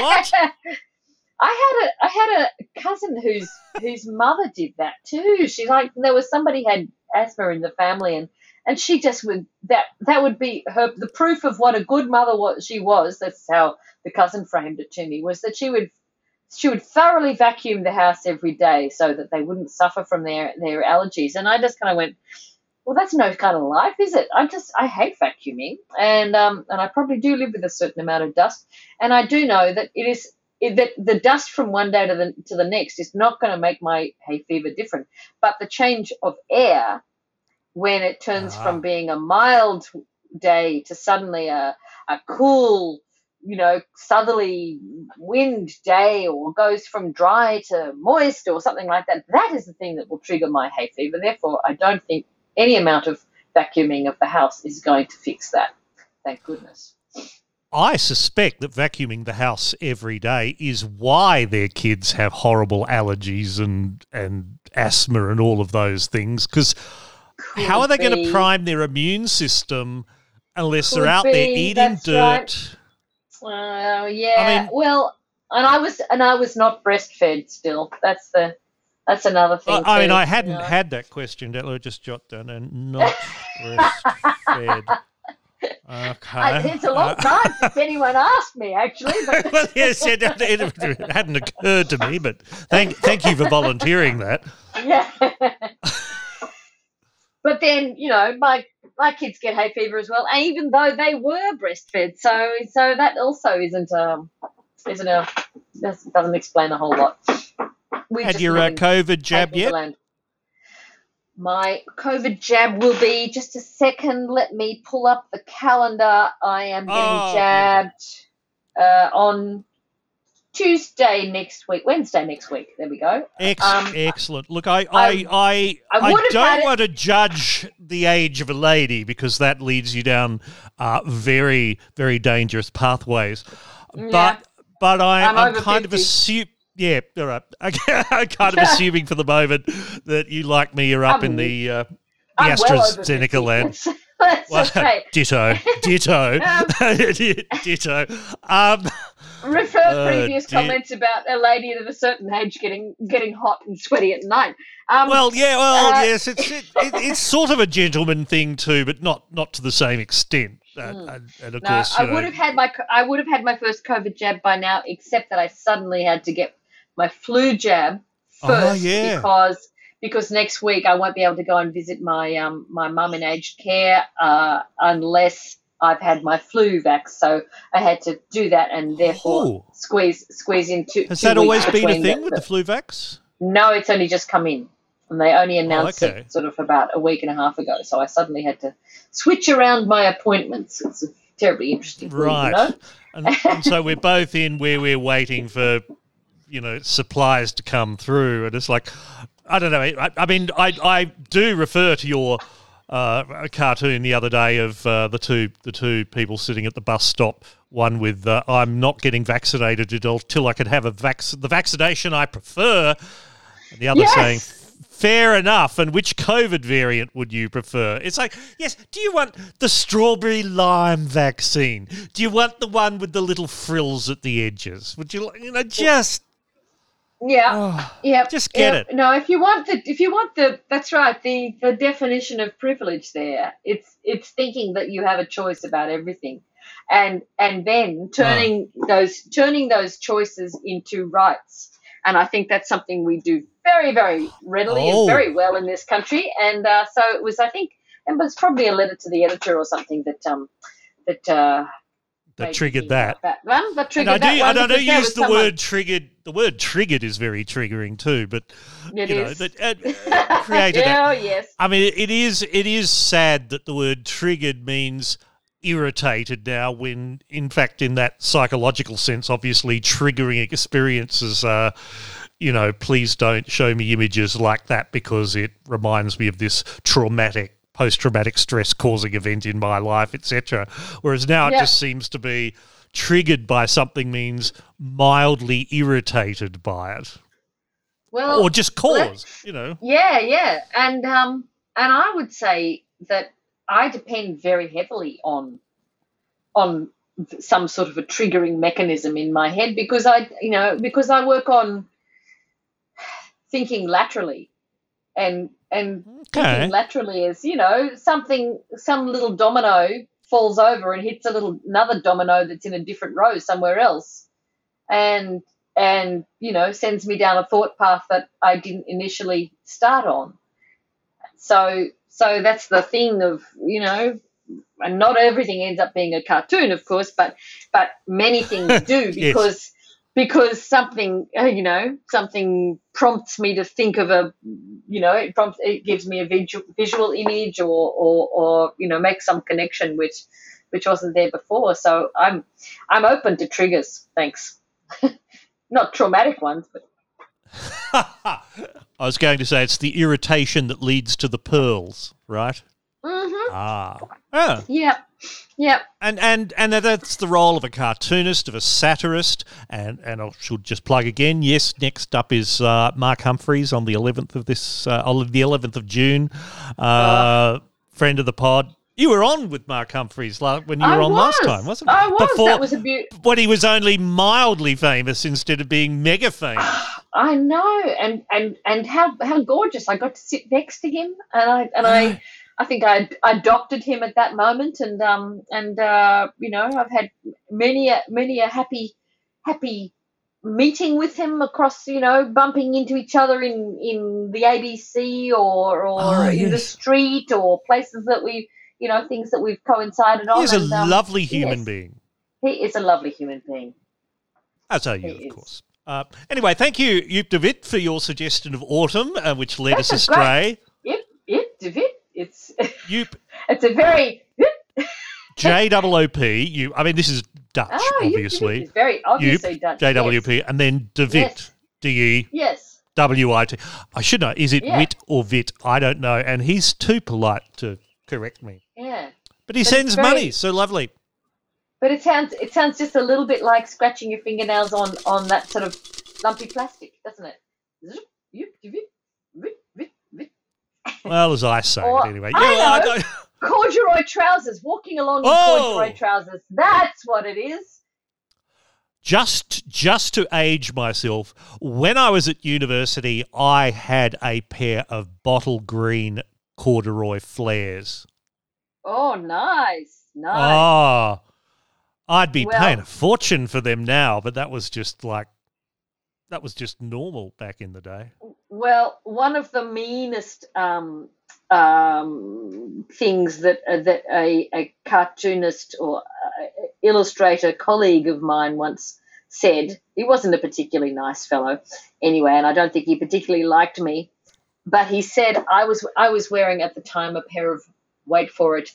What? I had a I had a cousin whose whose mother did that too. She like there was somebody had asthma in the family and and she just would that that would be her the proof of what a good mother was she was. That's how the cousin framed it to me was that she would she would thoroughly vacuum the house every day so that they wouldn't suffer from their their allergies. And I just kind of went, well, that's no kind of life, is it? I just I hate vacuuming, and um and I probably do live with a certain amount of dust, and I do know that it is it, that the dust from one day to the to the next is not going to make my hay fever different, but the change of air when it turns Ah. from being a mild day to suddenly a a cool you know southerly wind day or goes from dry to moist or something like that that is the thing that will trigger my hay fever therefore i don't think any amount of vacuuming of the house is going to fix that thank goodness I suspect that vacuuming the house every day is why their kids have horrible allergies and and asthma and all of those things. Because how are they going to prime their immune system unless Could they're out there eating that's dirt? right. Oh yeah. mean- well, and I was and I was not breastfed still. That's the that's another thing. I, I mean, I hadn't know. had that question. Me just jot down and not breastfed. Okay. I, it's a long Uh, time since anyone asked me actually. But well, yes, it, it, it hadn't occurred to me, but thank thank you for volunteering that. yeah. but then you know my my kids get hay fever as well, and even though they were breastfed. So so that also isn't um isn't a doesn't explain a whole lot. We Had your uh, COVID jab yet? My COVID jab will be just a second. Let me pull up the calendar. I am getting Oh, jabbed uh, on Tuesday next week, Wednesday next week. There we go. Ex- Um, excellent. Look, I I I- I, I I, would have had don't it- want to judge the age of a lady because that leads you down uh, very very dangerous pathways. Yeah. But but I, over kind of 50. assuming. Yeah, all right. I'm kind of assuming for the moment that you, like me, are up I'm- in the uh, the I'm well AstraZeneca land. That's Well, okay. ditto, ditto, ditto. Um, Refer Uh, previous dear. comments about a lady of a certain age getting getting hot and sweaty at night. Um, well, yeah, well, uh, yes, it's it, it, it's sort of a gentleman thing too, but not not to the same extent. Uh, and, and of No, course, I know, would have had my I would have had my first COVID jab by now, except that I suddenly had to get my flu jab Oh, first yeah. because because next week I won't be able to go and visit my um my mum in aged care uh, unless I've had my flu vax. So I had to do that and therefore Oh. squeeze squeeze in two. has two that always been a thing the- with the flu vax? No, it's only just come in. And they only announced okay. it sort of about a week and a half ago. So I suddenly had to switch around my appointments. It's terribly interesting. Right. You know? And, and so we're both in where we're waiting for, you know, supplies to come through, and it's like, I don't know. I, I mean, I I do refer to your uh, cartoon the other day of uh, the two the two people sitting at the bus stop. One with uh, "I'm not getting vaccinated until, I can have a vac- the vaccination I prefer," and the other Yes. saying, "Fair enough." And which COVID variant would you prefer? It's like, yes, do you want the strawberry lime vaccine? Do you want the one with the little frills at the edges? Would you, like- you know, just Yeah. oh, Yeah, Just get yeah. it. No, if you want the, if you want the, that's right. The the definition of privilege there. It's it's thinking that you have a choice about everything, and and then turning those turning those choices into rights. And I think that's something we do very very readily Oh. and very well in this country. And uh, so it was, I think, and it was probably a letter to the editor or something that um that uh, that triggered that. that one. That And triggered I do, that one and I do because use the someone- word triggered. The word triggered is very triggering too, but It you know, that uh, created. a- oh yes. I mean, it is it is sad that the word triggered means irritated now when in fact in that psychological sense obviously triggering experiences are you know please don't show me images like that because it reminds me of this traumatic post-traumatic stress causing event in my life etc whereas now it just seems to be triggered by something means mildly irritated by it. Well, or just caused you know. Yeah, yeah, and um, and I would say that I depend very heavily on on some sort of a triggering mechanism in my head because I, you know, because I work on thinking laterally, and and Okay. laterally is you know something some little domino falls over and hits a little another domino that's in a different row somewhere else and and you know sends me down a thought path that I didn't initially start on so so that's the thing of you know and not everything ends up being a cartoon of course but but many things do Yes. because because something you know something prompts me to think of a you know it prompts it gives me a visual, visual image or, or or you know make some connection which which wasn't there before so i'm i'm open to triggers thanks not traumatic ones but I was going to say it's the irritation that leads to the pearls, right? mm-hmm. Ah. Ah. yeah yeah And and and that's the role of a cartoonist, of a satirist, and and I should just plug again. Yes, next up is uh, Mark Humphries on the eleventh of this, uh, on the eleventh of June. Uh, friend of the pod. You were on with Mark Humphries when you I were on last time, wasn't it? I was. Before, that was a beaut. when he was only mildly famous instead of being mega famous. I know, and and and how how gorgeous! I got to sit next to him, and I and I, I think I adopted him at that moment, and um and uh you know I've had many a many a happy happy meeting with him across you know bumping into each other in in the ABC or or Oh, in the street or places that we you know things that we've coincided on. He's a um, lovely human yes. being. He is a lovely human being. As are you, He of is. course. Uh, anyway, thank you, Joop de Wit, for your suggestion of autumn, uh, which led This us is great. astray. Yep, yep, David. It's Joop, it's a very J O O P. You, I mean, this is Dutch, Oh, obviously. It's very obviously Dutch. J W P, and then de Wit, Yes. D E Yes. W I T. I should know. Is it Yeah. wit or vit? I don't know. And he's too polite to correct me. Yeah. But he It's sends very- money, so lovely. But it sounds it sounds just a little bit like scratching your fingernails on on that sort of lumpy plastic, doesn't it? Zoop, yoop, yoop, yoop, yoop, yoop. Well, as I say Or- it anyway. I Yeah, know. don't- Corduroy trousers, walking along in Oh! corduroy trousers. That's what it is. just just to age myself, when I was at university, I had a pair of bottle green corduroy flares. Oh, nice, nice. Ah, I'd be Well- paying a fortune for them now, but that was just like that was just normal back in the day. Well, one of the meanest um, um, things that uh, that a, a cartoonist or uh, illustrator colleague of mine once said. He wasn't a particularly nice fellow, anyway, and I don't think he particularly liked me. But he said I was I was wearing at the time a pair of wait for it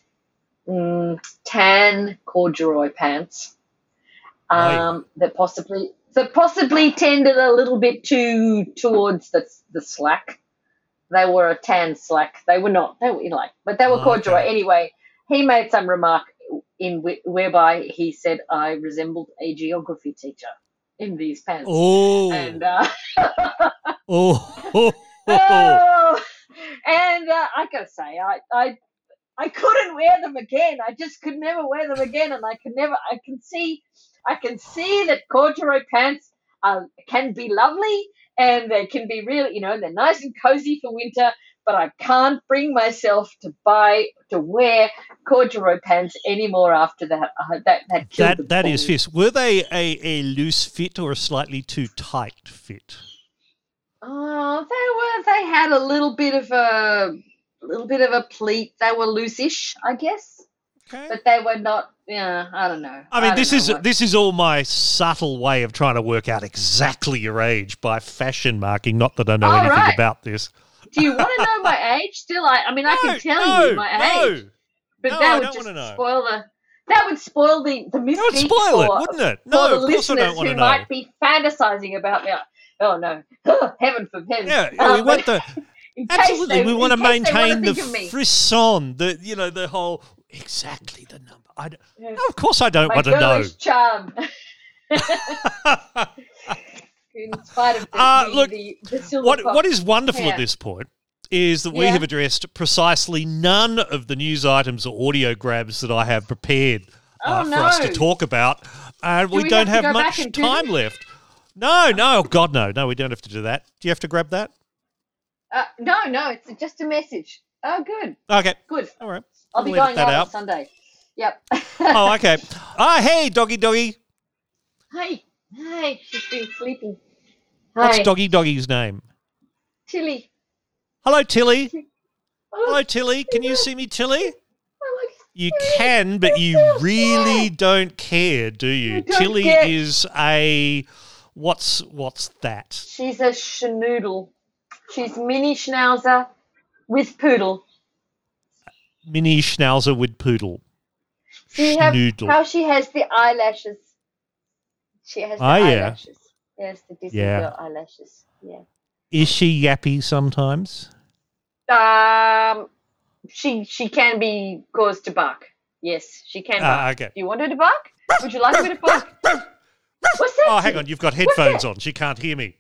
mm, tan corduroy pants um, that possibly that possibly tended a little bit too towards the the slack they were a tan slack. They were not. They were like, but they were Oh, corduroy okay. anyway. He made some remark in whereby he said I resembled a geography teacher in these pants. Oh, And uh, oh, oh, oh, and uh, I gotta say, I, I, I couldn't wear them again. I just could never wear them again, and I could never. I can see, I can see that corduroy pants are, can be lovely, and they can be really, you know, they're nice and cozy for winter. But I can't bring myself to buy to wear corduroy pants anymore after that. Uh, that that that that for fierce. Were they a, a loose fit or a slightly too tight fit? Oh, they were. They had a little bit of a, little bit of a pleat. They were loose-ish, I guess, Okay. but they were not. Yeah, I don't know. I mean, don't this is what- this is all my subtle way of trying to work out exactly your age by fashion marking. Not that I know All anything right. about this. Do you want to know my age? Still, I. I mean, I can tell no, you my no. age, but No, I that would just spoil the. That would spoil the the mystique That would spoil it, for, wouldn't it? for No, the of course I listeners don't want who to know. might be fantasizing about me. Oh no, heaven forbid. Yeah, yeah, we Um, want the absolutely. they- we want to in case they wanna maintain the think of me. frisson, the you know the whole exactly the number. I Yeah. no, of course I don't my want to know. charm. in spite of the, Uh, the, look, the, the what what is wonderful Yeah. at this point is that we Yeah. have addressed precisely none of the news items or audio grabs that I have prepared uh, Oh, for us to talk about, and Do we, we don't have have much time left. No, no, oh, God, no, no, we don't have to do that. Do you have to grab that? Uh, no, no, it's just a message. Oh, good, Okay, good. all right. I'll We'll be going out out. on Sunday. Yep. Oh, okay. Ah, hey, doggy, doggy. Hey, hey, she's been sleeping. What's Hi, doggy, doggy's name? Tilly. Hello, Tilly. Oh, Hello, Tilly. Can you see me, Tilly? oh. You can, but you really don't care, do you? Tilly care. is a what's what's that? She's a schnoodle. She's mini schnauzer with poodle. Mini schnauzer with poodle. Have Schnoodle. how she has the eyelashes. She has the Oh, yeah. eyelashes. Yes, the Disney Yeah. girl eyelashes. Yeah. Is she yappy sometimes? Um, she she can be caused to bark. Yes, she can. Ah, bark. okay. Do you want her to bark? Would you like bit of bark? What's that? Oh, hang on. You've got headphones on. She can't hear me.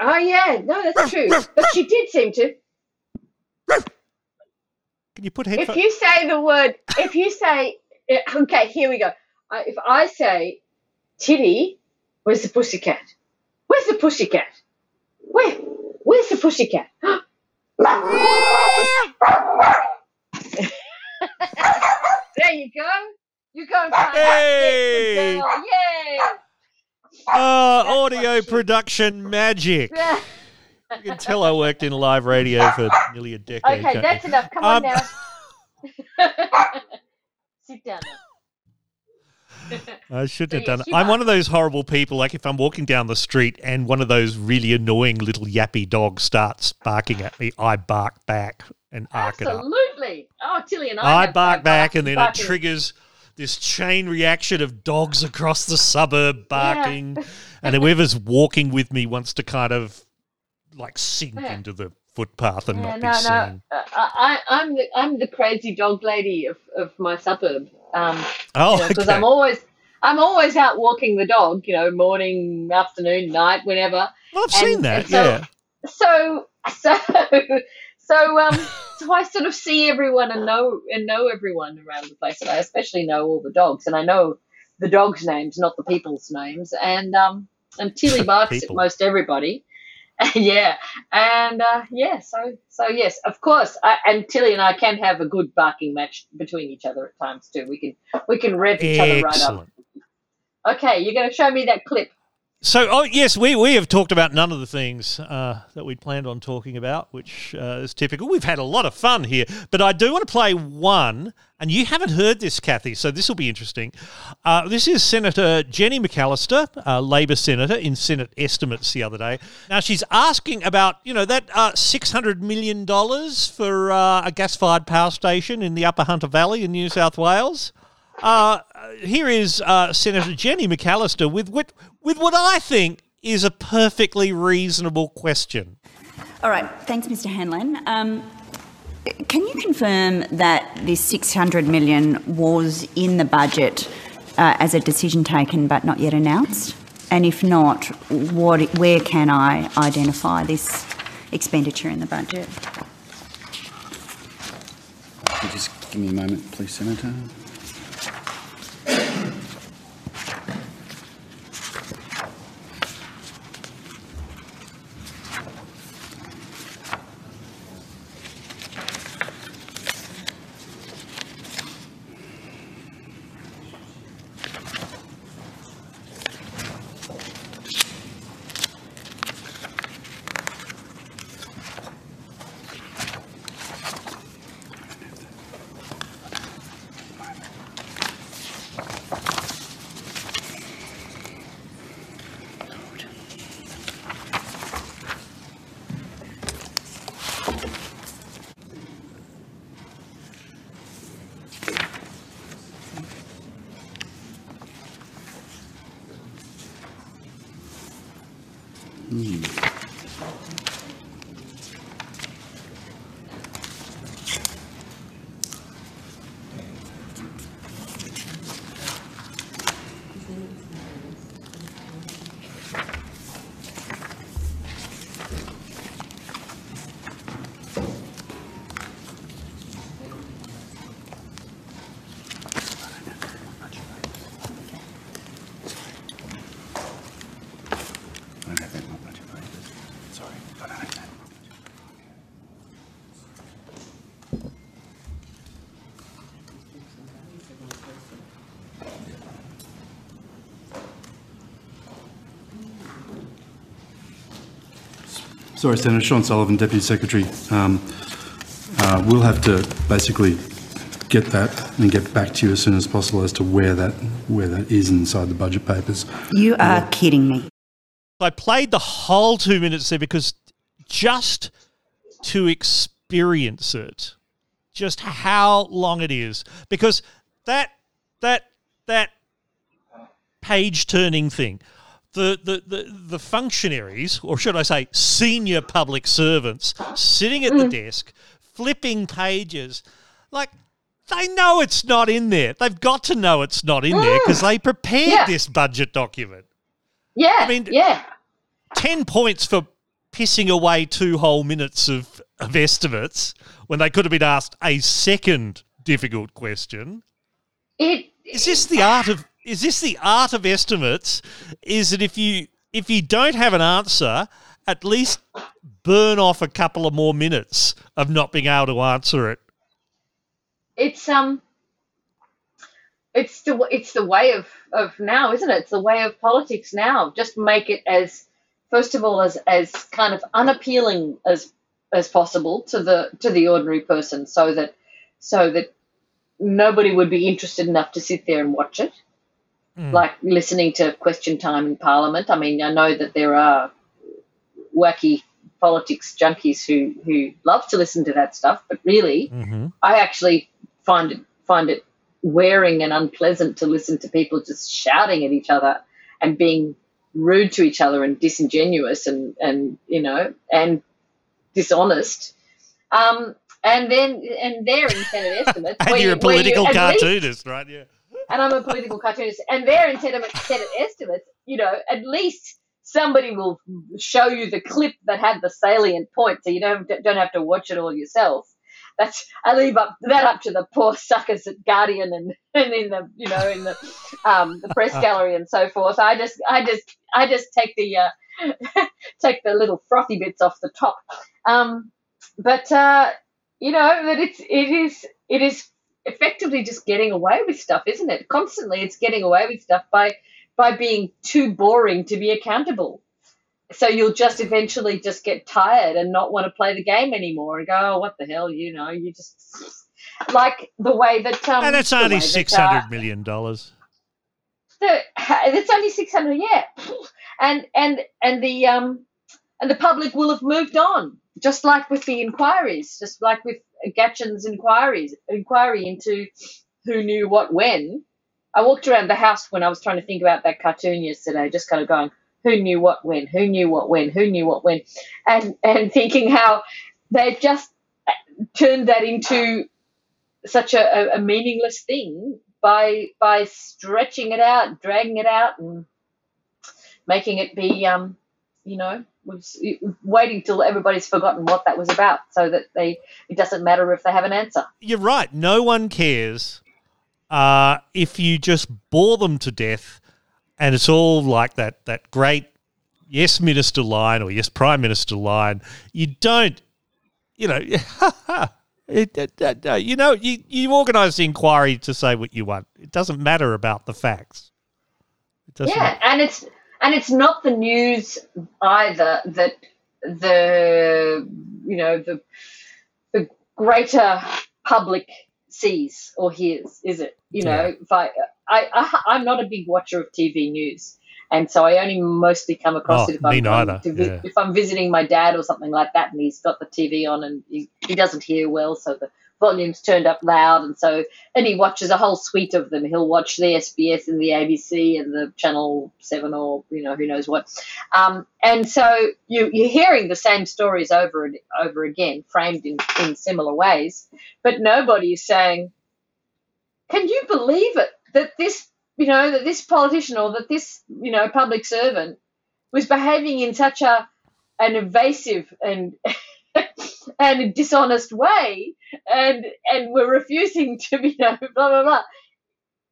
Oh yeah, no, that's true. But she did seem to. Can you put headphones? If headphones? you say the word, if you say, okay, here we go. Uh, if I say, Tilly, where's the pussycat? Where's the pussycat? Where? Where's the pussycat? there you go. You go and find Hey! girl. Yay! Oh, audio production magic. You can tell I worked in live radio for nearly a decade. Okay, that's you? enough. Come Um, on now. Sit down now. I shouldn't So, have done yes, it. I'm one of those horrible people. Like if I'm walking down the street and one of those really annoying little yappy dogs starts barking at me, I bark back and arc it up. Absolutely. Oh, Tilly and I. I bark back, and then it triggers this chain reaction of dogs across the suburb barking, and whoever's walking with me wants to kind of like sink Yeah. into the footpath and Yeah, not no, be seen. no. Uh, I, I'm the I'm the crazy dog lady of, of my suburb. Um, Oh, because okay. I'm always I'm always out walking the dog. You know, morning, afternoon, night, whenever. Well, I've seen that. so- yeah. So so so um so I sort of see everyone and know and know everyone around the place, and I especially know all the dogs, and I know the dogs' names, not the people's names, and um and Tilly barks at most everybody. yeah, and uh, yeah, so so yes, of course, I, and Tilly and I can have a good barking match between each other at times too. We can we can rev each other right up. Excellent. Okay, you're going to show me that clip. So, oh yes, we, we have talked about none of the things uh, that we'd planned on talking about, which uh, is typical. We've had a lot of fun here, but I do want to play one, and you haven't heard this, Cathy, so this will be interesting. Uh, this is Senator Jenny McAllister, Labor senator, in Senate estimates the other day. Now she's asking about you know that uh, six hundred million dollars for uh, a gas-fired power station in the Upper Hunter Valley in New South Wales. Uh, here is uh, Senator Jenny McAllister with what, with what I think is a perfectly reasonable question. All right, thanks, Mr. Hanlon. Um, can you confirm that this 600 million was in the budget uh, as a decision taken but not yet announced? And if not, what, where can I identify this expenditure in the budget? Just give me a moment, please, Senator. Sorry, Senator Sean Sullivan, Deputy Secretary. Um, uh, we'll have to basically get that and get back to you as soon as possible as to where that where that is inside the budget papers. You are kidding me. I played the whole two minutes there because just to experience it, just how long it is, because that that that page turning thing, the, the the the functionaries, or should I say, senior public servants, sitting at the mm. desk, flipping pages, like. They know it's not in there. They've got to know it's not in there mm. because they prepared Yeah. this budget document. Yeah, I mean- yeah, 10 points for pissing away two whole minutes of, of estimates when they could have been asked a second difficult question. it Is this the art of is this the art of estimates? Is that if you if you don't have an answer, at least burn off a couple of more minutes of not being able to answer it. it's um it's the it's the way of of now isn't it it's the way of politics now just make it as first of all as as kind of unappealing as as possible to the to the ordinary person so that so that nobody would be interested enough to sit there and watch it like listening to question time in parliament i mean i know that there are wacky politics junkies who who love to listen to that stuff but really Mm-hmm. I actually find it find it wearing and unpleasant to listen to people just shouting at each other and being rude to each other and disingenuous and and you know and dishonest. Um, and then and there in Senate estimates, And where you're a where you political least- cartoonist, right? Yeah. And I'm a political cartoonist, and there in Senate estimates, you know, at least somebody will show you the clip that had the salient point, so you don't don't have to watch it all yourself. That's I leave up that up to the poor suckers at Guardian and, and in the you know in the um, the press gallery and so forth. I just I just I just take the uh, take the little frothy bits off the top. Um, but uh, you know that it's it is it is effectively just getting away with stuff, isn't it? Constantly, it's getting away with stuff by by being too boring to be accountable. So you'll just eventually just get tired and not want to play the game anymore and go, oh, what the hell, you know, you just like the way that um, And it's only that, six uh, hundred million dollars. the, it's only 600 yeah and and and the um and the public will have moved on just like with the inquiries just like with Gaetjens' inquiries inquiry into who knew what when. I walked around the house when I was trying to think about that cartoon yesterday just kind of going who knew what when, who knew what when, who knew what when, and and thinking how they've just turned that into such a, a meaningless thing by by stretching it out, dragging it out, and making it be um, you know waiting till everybody's forgotten what that was about so that they it doesn't matter if they have an answer You're right. No one cares uh, if you just bore them to death, and it's all like that that great yes minister line or yes prime minister line. You don't, you know. It, it, it, uh, you know, you, you organise the inquiry to say what you want. It doesn't matter about the facts. It doesn't yeah and it's and it's not the news either that the you know the the greater public sees or hears is it? You know if I, I i i'm not a big watcher of tv news. And so i only mostly come across Oh, it if me i'm going neither, to vi- yeah. if i'm visiting my dad or something like that and he's got the tv on and he, he doesn't hear well so the volume's turned up loud and so and he watches a whole suite of them. He'll watch the sbs and the abc and the channel 7 or you know who knows what. Um, and so you, you're hearing the same stories over and over again framed in, in similar ways but nobody is saying can you believe it that this you know that this politician or that this you know public servant was behaving in such a an evasive and and a dishonest way and and we're refusing to you know blah blah blah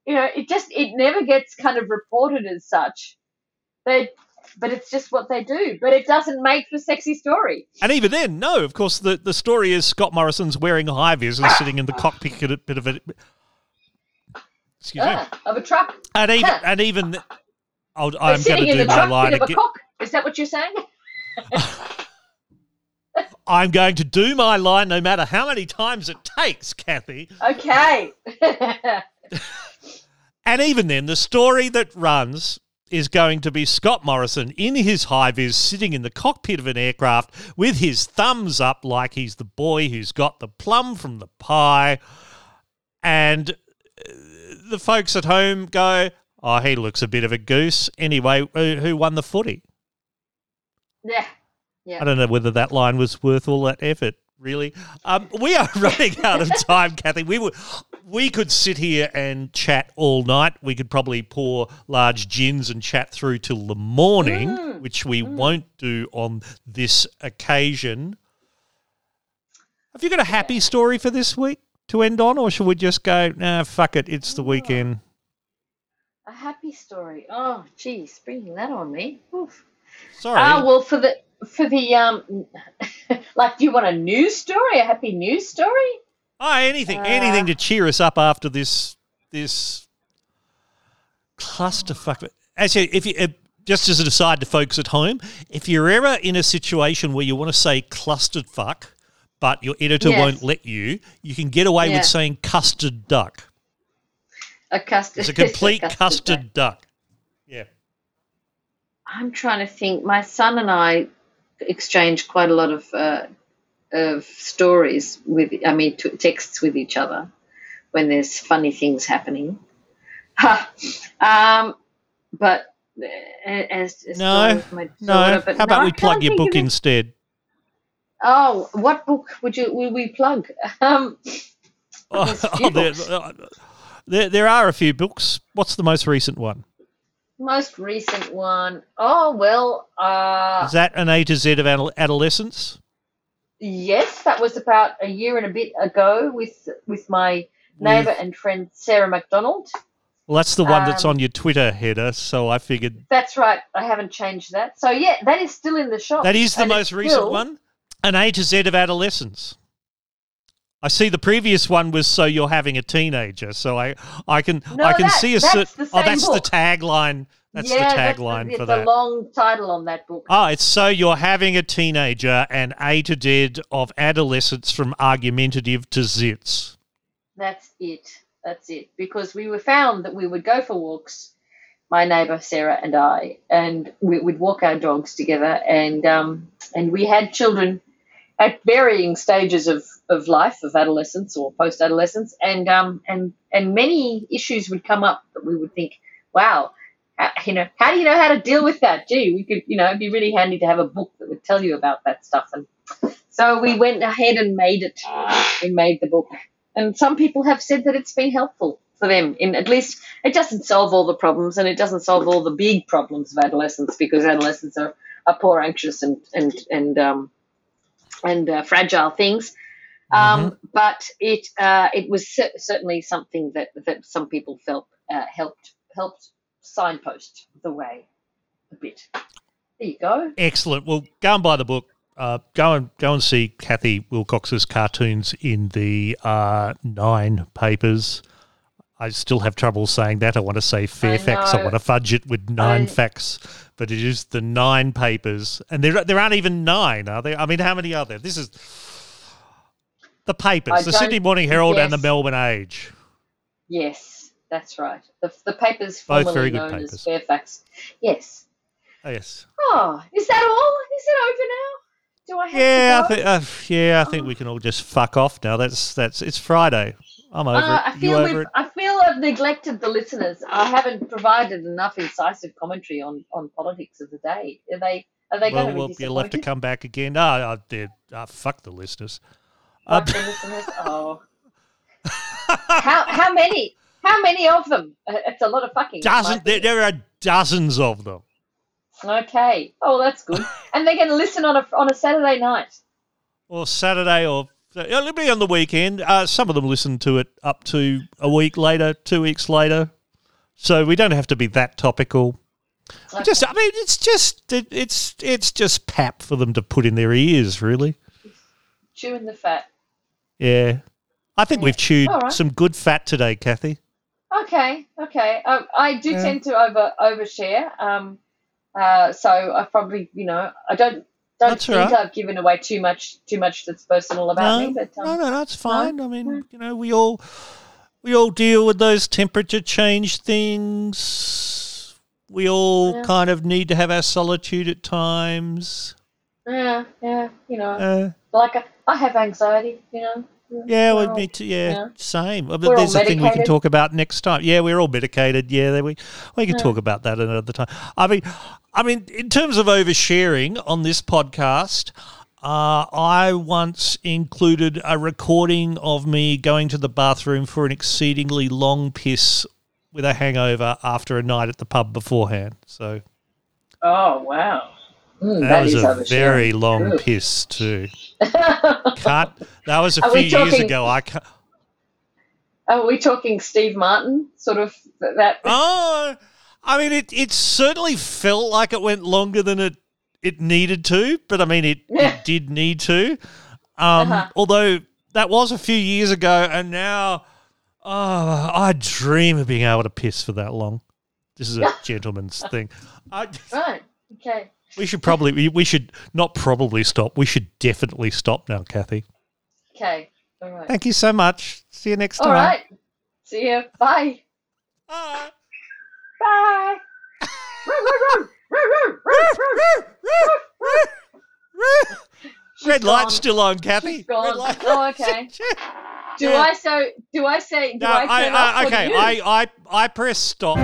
you know it just it never gets kind of reported as such they but it's just what they do but it doesn't make for sexy story And even then, no. Of course, the, the story is Scott Morrison's wearing high vis and sitting in the cockpit of a bit of a. Excuse me. ah, of a truck And even and even I'll, I'm going sitting to in do the my line of a again. cock is that what you're saying I'm going to do my line no matter how many times it takes, Cathy. okay And even then, the story that runs is going to be Scott Morrison in his high vis sitting in the cockpit of an aircraft with his thumbs up like he's the boy who's got the plum from the pie. And uh, the folks at home go, Oh, he looks a bit of a goose. Anyway, who won the footy? yeah I don't know whether that line was worth all that effort. Really, um, we are running out of time, Cathy. We were, we could sit here and chat all night. We could probably pour large gins and chat through till the morning, which we won't do on this occasion. Have you got a happy story for this week to end on, or should we just go? Nah, fuck it. It's the weekend. a happy story oh geez bringing that on me Oof. Sorry. Ah, well, for the for the um, like, do you want a news story? A happy news story? Oh, anything, anything to cheer us up after this this clusterfuck. Actually, if you uh, just as an aside to folks at home, if you're ever in a situation where you want to say clustered fuck, but your editor Yes. won't let you, you can get away Yeah. with saying custard duck. A custard. It's a complete custard custard duck. duck. Yeah. I'm trying to think. My son and I exchange quite a lot of uh, of stories with, I mean, t- texts with each other when there's funny things happening. Ha. um, but uh, as, as No, no. daughter, but How about no, we plug your book instead? Oh, what book would you will we plug? Um, Oh, There's a few oh, there, uh, there, there are a few books. What's the most recent one? Most recent one. Oh well, uh, Is that an A to Z of adolescence? yes, that was about a year and a bit ago with with my neighbour and friend Sarah Macdonald. Well, that's the one that's Um, on your Twitter header, so I figured That's right. I haven't changed that. So yeah, that is still in the shop. that is the most recent still- one. An A to Z of adolescence. I see the previous one was so you're having a teenager, so I I can No, I can that- see a that's oh that's book. the tagline. That's yeah, the tagline the, for that. long title on that book. Oh, it's so you're having a teenager and A to Z of adolescence from argumentative to zits. That's it. That's it. Because we were found that we would go for walks, my neighbour Sarah and I, and we would walk our dogs together, and um, and we had children at varying stages of, of life, of adolescence or post adolescence, and um and and many issues would come up that we would think, wow, you know, how do you know how to deal with that? Gee, we could, you know, it'd be really handy to have a book that would tell you about that stuff. And so we went ahead and made it. We made the book, and some people have said that it's been helpful for them. In at least it doesn't solve all the problems, and it doesn't solve all the big problems of adolescence because adolescents are, are poor, anxious, and and and um, and uh, fragile things. Um, But it uh, it was cer- certainly something that, that some people felt uh, helped helped signpost the way a bit. There you go. Excellent. Well, go and buy the book. Uh, go and go and see Cathy Wilcox's cartoons in the uh, nine papers. I still have trouble saying that. I want to say Fairfax. I, know. want to fudge it with nine I- facts, but it is the nine papers, and there there aren't even nine, are there? I mean, how many are there? This is the papers: I the Sydney Morning Herald and the. Melbourne Age. Yes, that's right. The, the papers Both very good known papers. as Fairfax. Yes. Oh, yes. Oh, is that all? Is it over now? Do I have Yeah, I to go? thi- uh, yeah. I think we can all just fuck off now. That's that's. It's Friday. I'm over Uh. I you feel over? I feel I've neglected the listeners. I haven't provided enough incisive commentary on, on politics of the day. Are they are they well, going to well, be you'll have to come back again. No, I did. Uh, fuck the listeners. Uh, Fuck the listeners? Oh. how how many how many of them? Uh, It's a lot of fucking. Dozens. There, there are dozens of them. Okay. Oh, that's good. and they're going to listen on a on a Saturday night. Or Saturday, or uh, it'll be on the weekend. Uh, some of them listen to it up to a week later, two weeks later. So we don't have to be that topical. Just, I mean, it's just, it, it's, it's just pap for them to put in their ears, really. Chewing the fat. Yeah. I think we've chewed right. some good fat today, Cathy. Okay, okay. Um, I do Yeah. tend to over overshare. Um, uh, so I probably, you know, I don't don't That's think right. I've given away too much too much that's personal about no, me. But um, no, no, that's fine. I mean, you know, we all we all deal with those temperature change things. We all Yeah. kind of need to have our solitude at times. yeah, yeah, you know, Uh, like I, I have anxiety, you know. Yeah, well, me too. Yeah, yeah. same. We're There's a thing we can talk about next time. Yeah, we're all medicated. Yeah, we we can talk about that another time. I mean, I mean, in terms of oversharing on this podcast. Uh, I once included a recording of me going to the bathroom for an exceedingly long piss with a hangover after a night at the pub beforehand. So Oh wow, Mm, that, was a very long Ugh. piss too. Can't. That was a Are few we years ago. I can't. Are we talking Steve Martin sort of that? Oh, I mean, it, it certainly felt like it went longer than it, it needed to, but I mean, it, it did need to. Um, Uh-huh. Although that was a few years ago, and now, oh, I dream of being able to piss for that long. This is a gentleman's thing. I, Right. Okay. We should probably, we, we should not probably stop. We should definitely stop now, Cathy. Okay. All right. Thank you so much. See you next All time. right. See you. Bye. Bye. Bye. Red light's still on, Cathy. Red light. Oh, okay. Do Yeah. I so? Do I say? Do No, I I, I, uh, okay. I, I, I press stop.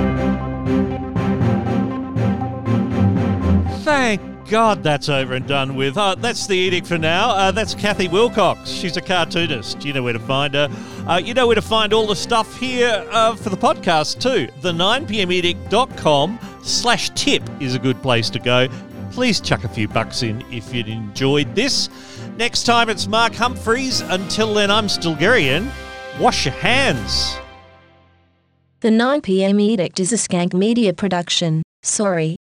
Thank God that's over and done with. Uh, that's the edict for now. Uh, that's Cathy Wilcox. She's a cartoonist. You know where to find her. Uh, you know where to find all the stuff here uh, for the podcast too. The 9pmedict.com slash tip is a good place to go. Please chuck a few bucks in if you enjoyed this. Next time it's Mark Humphries. Until then, I'm Stilgherrian. Wash your hands. The 9pm edict is a skank media production. Sorry.